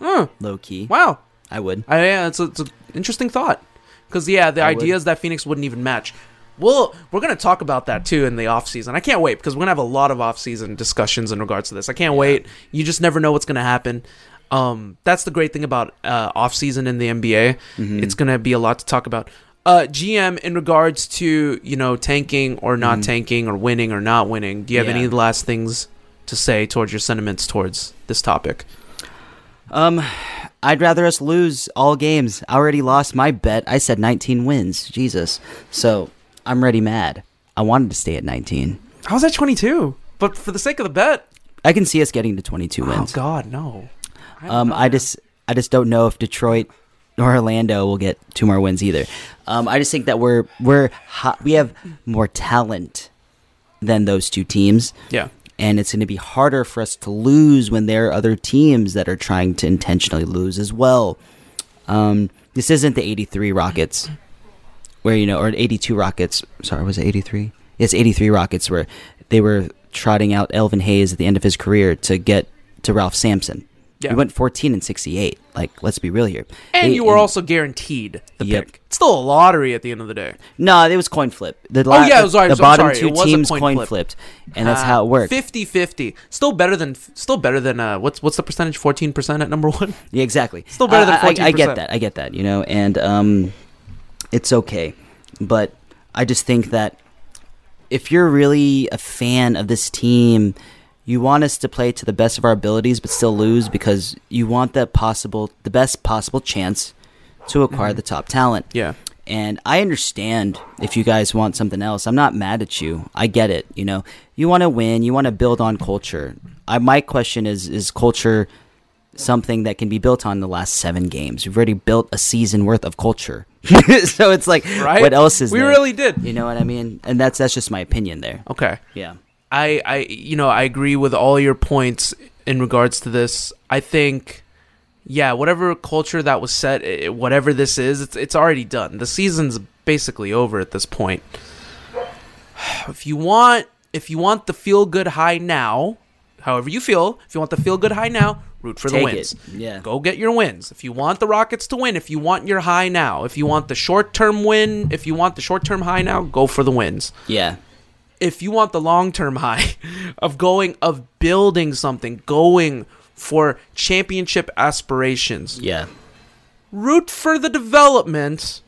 S16: Hmm.
S6: Low key.
S16: Wow.
S6: I would.
S16: I, yeah, it's, a, it's an interesting thought. Because, yeah, the
S6: I
S16: idea
S6: would.
S16: is that Phoenix wouldn't even match. Well, we're going to talk about that too in the offseason. I can't wait because we're going to have a lot of offseason discussions in regards to this. I can't wait. You just never know what's going to happen. Um, that's the great thing about uh, offseason in the NBA.
S6: Mhm.
S16: It's going to be a lot to talk about. Uh, GM, in regards to, you know, tanking or not
S6: Mhm.
S16: tanking or winning or not winning, do you have
S6: Yeah.
S16: any last things to say towards your sentiments towards this topic?
S6: Um, I'd rather us lose all games. I already lost my bet. I said 19 wins. Jesus. So I'm ready mad. I wanted to stay at 19.
S16: How's that 22? But for the sake of the bet.
S6: I can see us getting to 22 wins.
S16: Oh, God, no.
S6: Um, I just, I just don't know if Detroit or Orlando will get two more wins either. Um, I just think that we're we're hot, we have more talent than those two teams.
S16: Yeah.
S6: And it's going to be harder for us to lose when there are other teams that are trying to intentionally lose as well. Um, this isn't the 83 Rockets, where, you know, or 82 Rockets. Sorry, was it 83? Yes, 83 Rockets, where they were trotting out Elvin Hayes at the end of his career to get to Ralph Sampson.
S16: Yeah.
S6: We went 14 and 68. Like, let's be real here.
S16: And you were also guaranteed the
S6: Yep.
S16: pick. It's still a lottery at the end of the day.
S6: No, it was coin flip. The
S16: oh,
S6: la-
S16: yeah,
S6: the,
S16: sorry,
S6: the
S16: I'm
S6: bottom
S16: sorry.
S6: two
S16: it
S6: teams
S16: coin,
S6: coin
S16: flip.
S6: flipped, and that's how it worked.
S16: 50-50. Still better than still better than uh what's what's the percentage? 14% at number 1.
S6: Yeah, exactly.
S16: Still better than
S6: I- I-
S16: 14%.
S6: I, get that. I get that. You know, and um, it's okay, but I just think that if you're really a fan of this team, you want us to play to the best of our abilities, but still lose because you want the possible, the best possible chance to acquire
S16: Mhm.
S6: the top talent.
S16: Yeah.
S6: And I understand if you guys want something else. I'm not mad at you. I get it. You know, you want to win. You want to build on culture. I, my question is: Is culture something that can be built on the last seven games? We've already built a season worth of culture, so it's like,
S16: Right?
S6: what else is
S16: We
S6: there?
S16: really did.
S6: You know what I mean? And that's that's just my opinion there.
S16: Okay.
S6: Yeah.
S16: I, I you know I agree with all your points in regards to this. I think, yeah, whatever culture that was set, whatever this is, it's it's already done. The season's basically over at this point. If you want, if you want the feel good high now, however you feel, if you want the feel good high now, root for the
S6: Take
S16: wins.
S6: it. Yeah.
S16: Go get your wins. If you want the Rockets to win, if you want your high now, if you want the short term win, if you want the short term high now, go for the wins
S6: Yeah.
S16: If you want the long term high of going of building something, going for championship aspirations,
S6: Yeah.
S16: root for the development,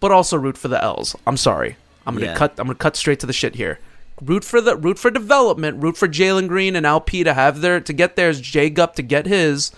S16: but also root for the L's. I'm sorry. I'm gonna
S6: Yeah.
S16: cut. I'm gonna cut straight to the shit here. Root for the root for development. Root for Jalen Green and LP to have their to get theirs. J Gup to get his,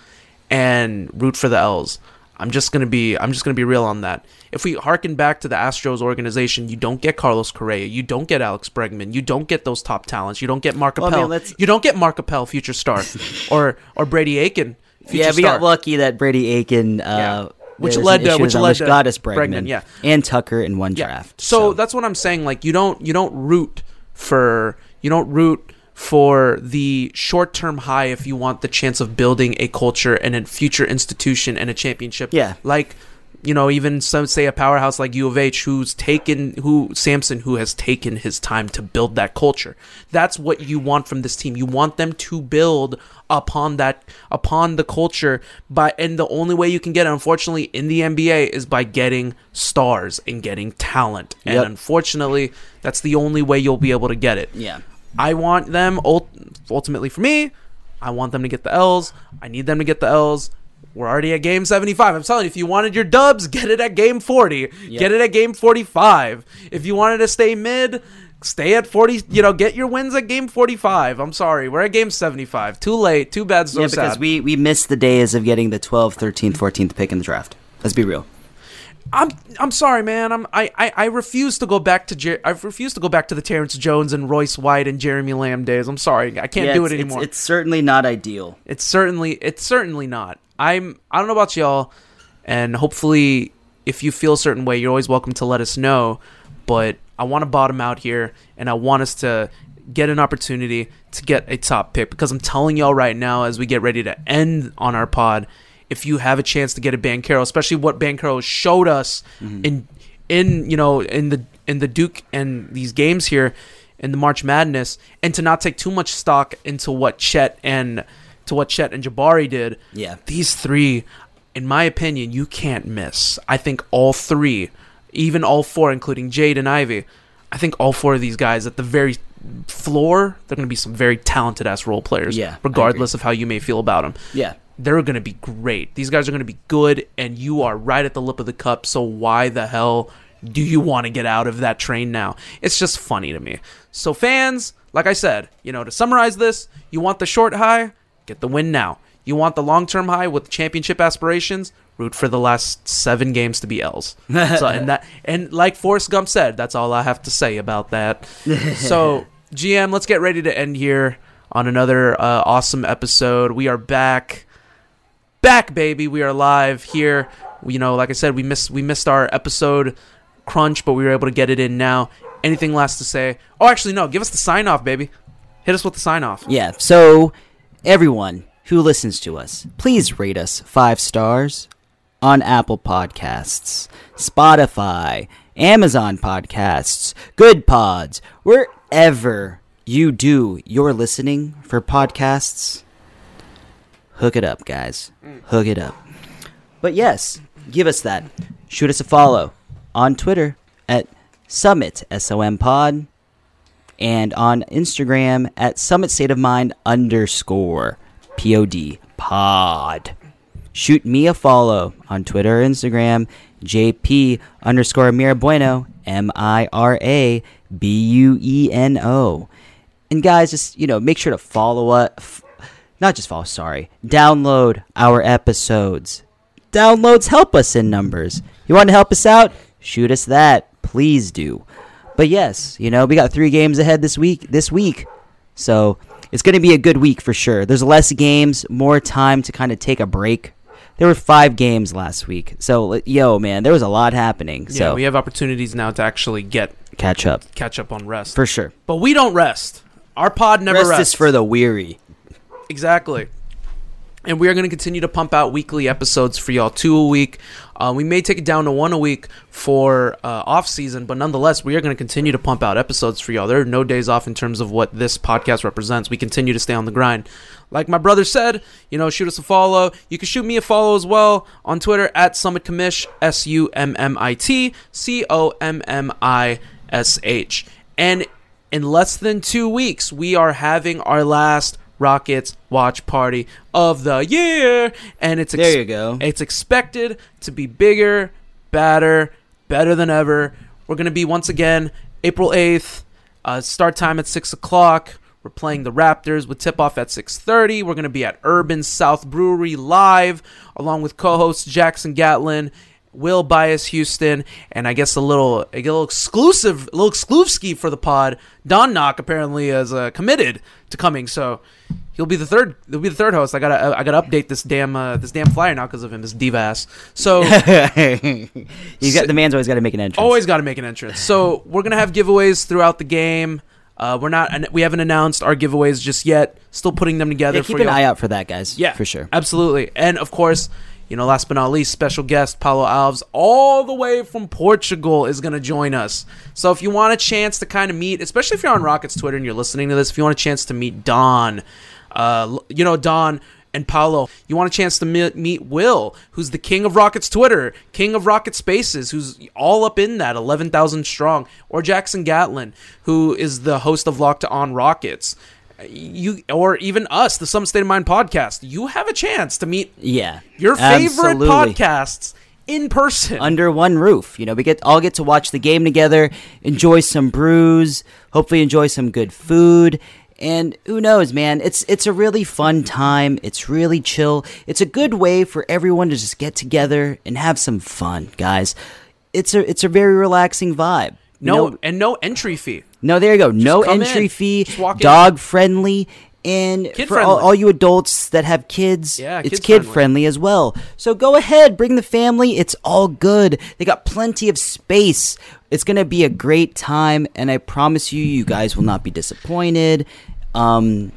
S16: and root for the L's. I'm just gonna be. I'm just gonna be real on that. If we harken back to the Astros organization, you don't get Carlos Correa, you don't get Alex Bregman, you don't get those top talents, you don't get Mark
S6: Well, I
S16: Appel,
S6: mean,
S16: you don't get Mark Appel, future star, or or Brady Aiken, future
S6: yeah, we
S16: star.
S6: got lucky that Brady Aiken, uh,
S16: Which led to- which led
S6: which
S16: to
S6: got us
S16: Bregman,
S6: Bregman,
S16: yeah.
S6: and Tucker in one draft.
S16: So, that's what I'm saying. Like you don't you don't root for You don't root for the short-term high if you want the chance of building a culture and a future institution and a championship.
S6: Yeah.
S16: Like you know, even some say a powerhouse like U of H, who's taken, who Sampson, who has taken his time to build that culture. That's what you want from this team. You want them to build upon that, upon the culture. By and the only way you can get it, unfortunately, in the NBA is by getting stars and getting talent. And
S6: Yep.
S16: unfortunately, that's the only way you'll be able to get it.
S6: Yeah.
S16: I want them ult- ultimately for me. I want them to get the L's. I need them to get the L's. We're already at game 75. I'm telling you, if you wanted your dubs, get it at game 40. Get it at game 45. If you wanted to stay mid, stay at 40. You know, get your wins at game 45. I'm sorry. We're at game 75. Too late. Too bad. So
S6: yeah, because
S16: sad.
S6: we we missed the days of getting the 12th, 13th, 14th pick in the draft. Let's be real.
S16: I'm I'm sorry, man. I'm I, I, I refuse to go back to Jer- I refuse to go back to the Terrence Jones and Royce White and Jeremy Lamb days. I'm sorry, I can't
S6: Yeah,
S16: do
S6: it's-
S16: it
S6: it's-
S16: anymore.
S6: It's, certainly not ideal.
S16: It's certainly it's certainly not. I'm I don't know about y'all, and hopefully if you feel a certain way, you're always welcome to let us know. But I want to bottom out here, and I want us to get an opportunity to get a top pick because I'm telling y'all right now, as we get ready to end on our pod, if you have a chance to get a Banchero, especially what Banchero showed us mm-hmm. in in you know in the in the Duke and these games here in the March Madness, and to not take too much stock into what Chet and to what Chet and Jabari did.
S6: Yeah.
S16: These three, in my opinion, you can't miss. I think all three, even all four, including Jaden Ivey, I think all four of these guys at the very floor, they're going to be some very talented ass role players.
S6: Yeah,
S16: Regardless of how you may feel about them.
S6: Yeah.
S16: They're going to be great. These guys are going to be good, and you are right at the lip of the cup. So why the hell do you want to get out of that train now? It's just funny to me. So fans, like I said, you know, to summarize this, you want the short high, get the win now. You want the long term high with championship aspirations, root for the last seven games to be L's. so and that and like Forrest Gump said, that's all I have to say about that. so GM, let's get ready to end here on another uh, awesome episode. We are back back, baby. We are live here. You know, like I said, we missed we missed our episode crunch, but we were able to get it in now. Anything last to say? Oh, actually, no. Give us the sign off, baby. Hit us with the sign off.
S6: Yeah. So, everyone who listens to us, please rate us five stars on Apple Podcasts, Spotify, Amazon Podcasts, Good Pods, wherever you do your listening for podcasts. Hook it up, guys. Mm. Hook it up. But yes, give us that. Shoot us a follow on Twitter at Summit SOM Pod and on Instagram at Summit State of Mind underscore POD pod. Shoot me a follow on Twitter or Instagram, JP underscore Mira Bueno, M I R A B U E N O. And guys, just, you know, make sure to follow uh, us. Not just follow, sorry. Download our episodes. Downloads help us in numbers. You want to help us out? Shoot us that. Please do. But yes, you know, we got three games ahead this week this week. So it's gonna be a good week for sure. There's less games, more time to kind of take a break. There were five games last week. So yo, man, there was a lot happening.
S16: Yeah,
S6: So
S16: we have opportunities now to actually get
S6: catch up.
S16: catch up on rest
S6: For sure.
S16: But we don't rest. Our pod never
S6: Rest
S16: rests.
S6: is for the weary.
S16: Exactly. And we are going to continue to pump out weekly episodes for y'all, two a week. Uh, we may take it down to one a week for uh, off season, but nonetheless, we are going to continue to pump out episodes for y'all. There are no days off in terms of what this podcast represents. We continue to stay on the grind. Like my brother said, you know, shoot us a follow. You can shoot me a follow as well on Twitter at Summit Commish, S U M M I T C O M M I S H. And in less than two weeks, we are having our last Rockets watch party of the year, and it's
S6: There you go.
S16: It's expected to be bigger, badder, better than ever. We're gonna be once again April eighth. Uh, start time at six o'clock. We're playing the Raptors with tip off at six thirty. We're gonna be at Urban South Brewery live, along with co-hosts Jackson Gatlin. Will Bias Houston, and I guess a little a little exclusive, a little exclusive for the pod. Don Knock apparently is uh, committed to coming, so he'll be the third. He'll be the third host. I gotta I gotta update this damn uh, this damn flyer now because of him, this diva ass. So
S6: You got the man's always got to make an entrance.
S16: Always got to make an entrance. So we're gonna have giveaways throughout the game. Uh, we're not. We haven't announced our giveaways just yet. Still putting them together.
S6: Yeah, keep
S16: for
S6: an
S16: y'all.
S6: eye out for that, guys.
S16: Yeah,
S6: for sure.
S16: Absolutely. And of course, you know, last but not least, special guest Paulo Alves, all the way from Portugal, is going to join us. So if you want a chance to kind of meet, especially if you're on Rockets Twitter and you're listening to this, if you want a chance to meet Don, uh, you know, Don and Paulo, you want a chance to meet Will, who's the king of Rockets Twitter, king of Rocket Spaces, who's all up in that 11,000 strong, or Jackson Gatlin, who is the host of Locked On Rockets you or even us, the Some State of Mind podcast, you have a chance to meet
S6: yeah
S16: your favorite
S6: absolutely.
S16: podcasts in person
S6: under one roof. You know, we get all get to watch the game together, enjoy some brews, hopefully enjoy some good food. And who knows, man? It's it's a really fun time. It's really chill. It's a good way for everyone to just get together and have some fun, guys. It's a it's a very relaxing vibe.
S16: No,
S6: you know,
S16: and no entry fee.
S6: No, there you go.
S16: Just
S6: no entry
S16: in.
S6: fee.
S16: Walk in.
S6: Dog friendly. And
S16: Kid
S6: for all, all you adults that have kids,
S16: Yeah,
S6: it's kid
S16: friendly.
S6: friendly as well. So go ahead, bring the family. It's all good. They got plenty of space. It's gonna be a great time, and I promise you, you guys will not be disappointed. Um,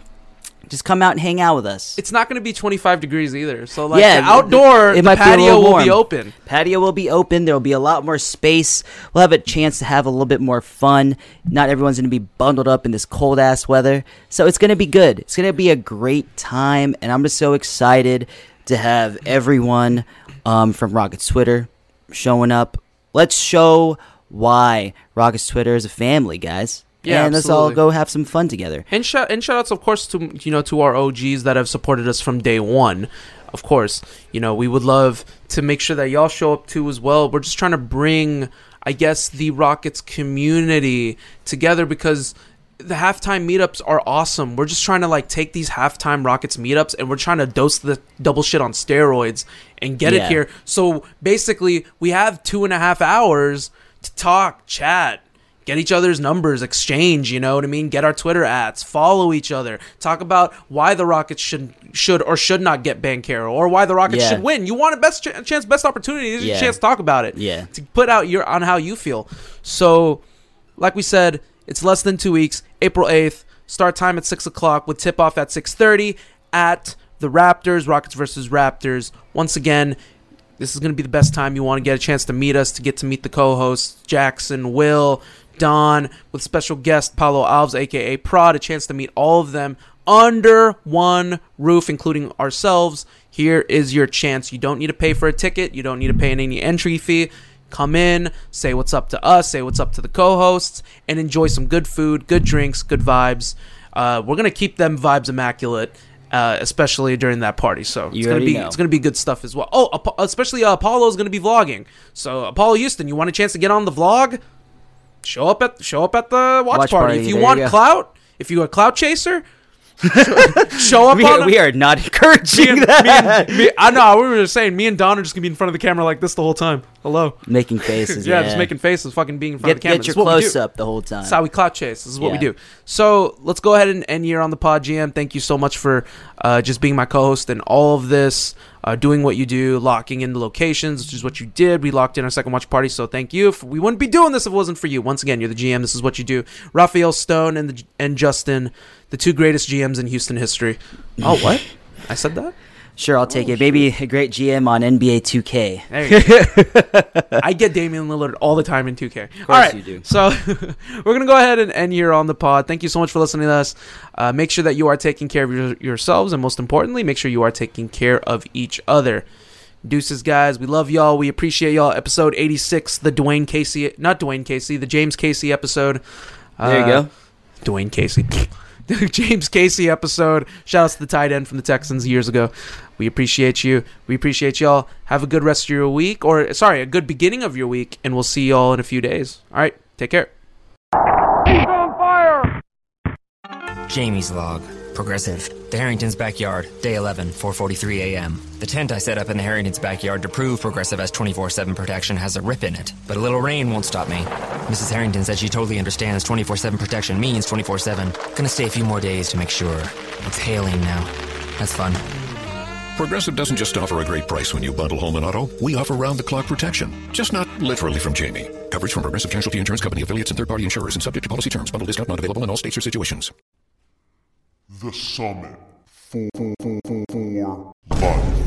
S6: just come out and hang out with us.
S16: It's not going to be 25 degrees either. So like
S6: yeah,
S16: the outdoor,
S6: it
S16: the
S6: be a
S16: patio will be open.
S6: Patio will be open. There will be a lot more space. We'll have a chance to have a little bit more fun. Not everyone's going to be bundled up in this cold ass weather. So it's going to be good. It's going to be a great time. And I'm just so excited to have everyone um, from Rockets Twitter showing up. Let's show why Rockets Twitter is a family, guys.
S16: Yeah,
S6: and let's all go have some fun together.
S16: And shout and shout outs, of course, to you know to our OGs that have supported us from day one. Of course, you know we would love to make sure that y'all show up too as well. We're just trying to bring, I guess, the Rockets community together because the halftime meetups are awesome. We're just trying to like take these halftime Rockets meetups and we're trying to dose the double shit on steroids and get
S6: Yeah.
S16: it here. So basically, we have two and a half hours to talk, chat, get each other's numbers, exchange, you know what I mean? Get our Twitter ads, follow each other, talk about why the Rockets should should or should not get Banchero or why the Rockets
S6: Yeah.
S16: should win. You want a best ch- chance, best opportunity. This is
S6: Yeah.
S16: your chance to talk about it.
S6: Yeah.
S16: To put out your on how you feel. So, like we said, it's less than two weeks. April eighth, start time at six o'clock with tip off at six thirty at the Raptors, Rockets versus Raptors. Once again, this is going to be the best time you want to get a chance to meet us, to get to meet the co-hosts, Jackson, Will, Don, with special guest Paulo Alves, aka Prod, a chance to meet all of them under one roof, including ourselves. Here is your chance. You don't need to pay for a ticket. You don't need to pay any entry fee. Come in, say what's up to us, say what's up to the co-hosts, and enjoy some good food, good drinks, good vibes. Uh, we're gonna keep them vibes immaculate, uh, especially during that party. So it's gonna be
S6: know.
S16: it's gonna be good stuff as well. Oh, especially uh, Apollo's gonna be vlogging. So Apollo Houston, you want a chance to get on the vlog? Show up at show up at the watch,
S6: Watch
S16: party.
S6: party,
S16: If you
S6: there
S16: want
S6: go.
S16: clout, if you're a clout chaser, show up
S6: We
S16: on
S6: are, we are not encouraging
S16: me and,
S6: that.
S16: me and- me- I know. We were just saying, me and Don are just gonna be in front of the camera like this the whole time. Hello.
S6: Making faces.
S16: yeah,
S6: yeah,
S16: just making faces, fucking being in front
S6: Get,
S16: of the camera.
S6: get your
S16: is what we do.
S6: close up the whole time.
S16: That's how we clout chase. This is what we do. So let's go ahead and end here on the pod, GM. Thank you so much for uh, just being my co-host and all of this, uh, doing what you do, locking in the locations, which is what you did. We locked in our second watch party, so thank you. We wouldn't be doing this if it wasn't for you. Once again, you're the GM. This is what you do. Rafael Stone and the, and Justin, the two greatest GMs in Houston history. Oh, what? I said that.
S6: Sure, I'll take it. Maybe a great GM on NBA 2K.
S16: There you go. I get Damian Lillard all the time in 2K.
S6: Of course
S16: all right,
S6: you do.
S16: So we're gonna go ahead and end here on the pod. Thank you so much for listening to us. Uh, make sure that you are taking care of your, yourselves, and most importantly, make sure you are taking care of each other. Deuces, guys. We love y'all. We appreciate y'all. Episode 86, the Dwane Casey, not Dwane Casey, the James Casey episode.
S6: There you
S16: Uh,
S6: go.
S16: Dwane Casey. The James Casey episode. Shout outs to the tight end from the Texans years ago. We appreciate you. We appreciate y'all. Have a good rest of your week, or sorry, a good beginning of your week, and we'll see y'all in a few days. All right, take care. He's on fire.
S17: Jamie's log. Progressive. The Harrington's backyard. Day 11, 4:43 a.m. The tent I set up in the Harrington's backyard to prove Progressive has 24/7 protection has a rip in it, but a little rain won't stop me. Mrs. Harrington said she totally understands 24/7 protection means 24/7. Gonna stay a few more days to make sure. It's hailing now. That's fun.
S11: Progressive doesn't just offer a great price when you bundle home and auto. We offer round the clock protection. Just not literally from Jamie. Coverage from Progressive Casualty Insurance Company affiliates and third-party insurers and subject to policy terms. Bundle discount not available in all states or situations.
S18: The Summit for, for, for, for life.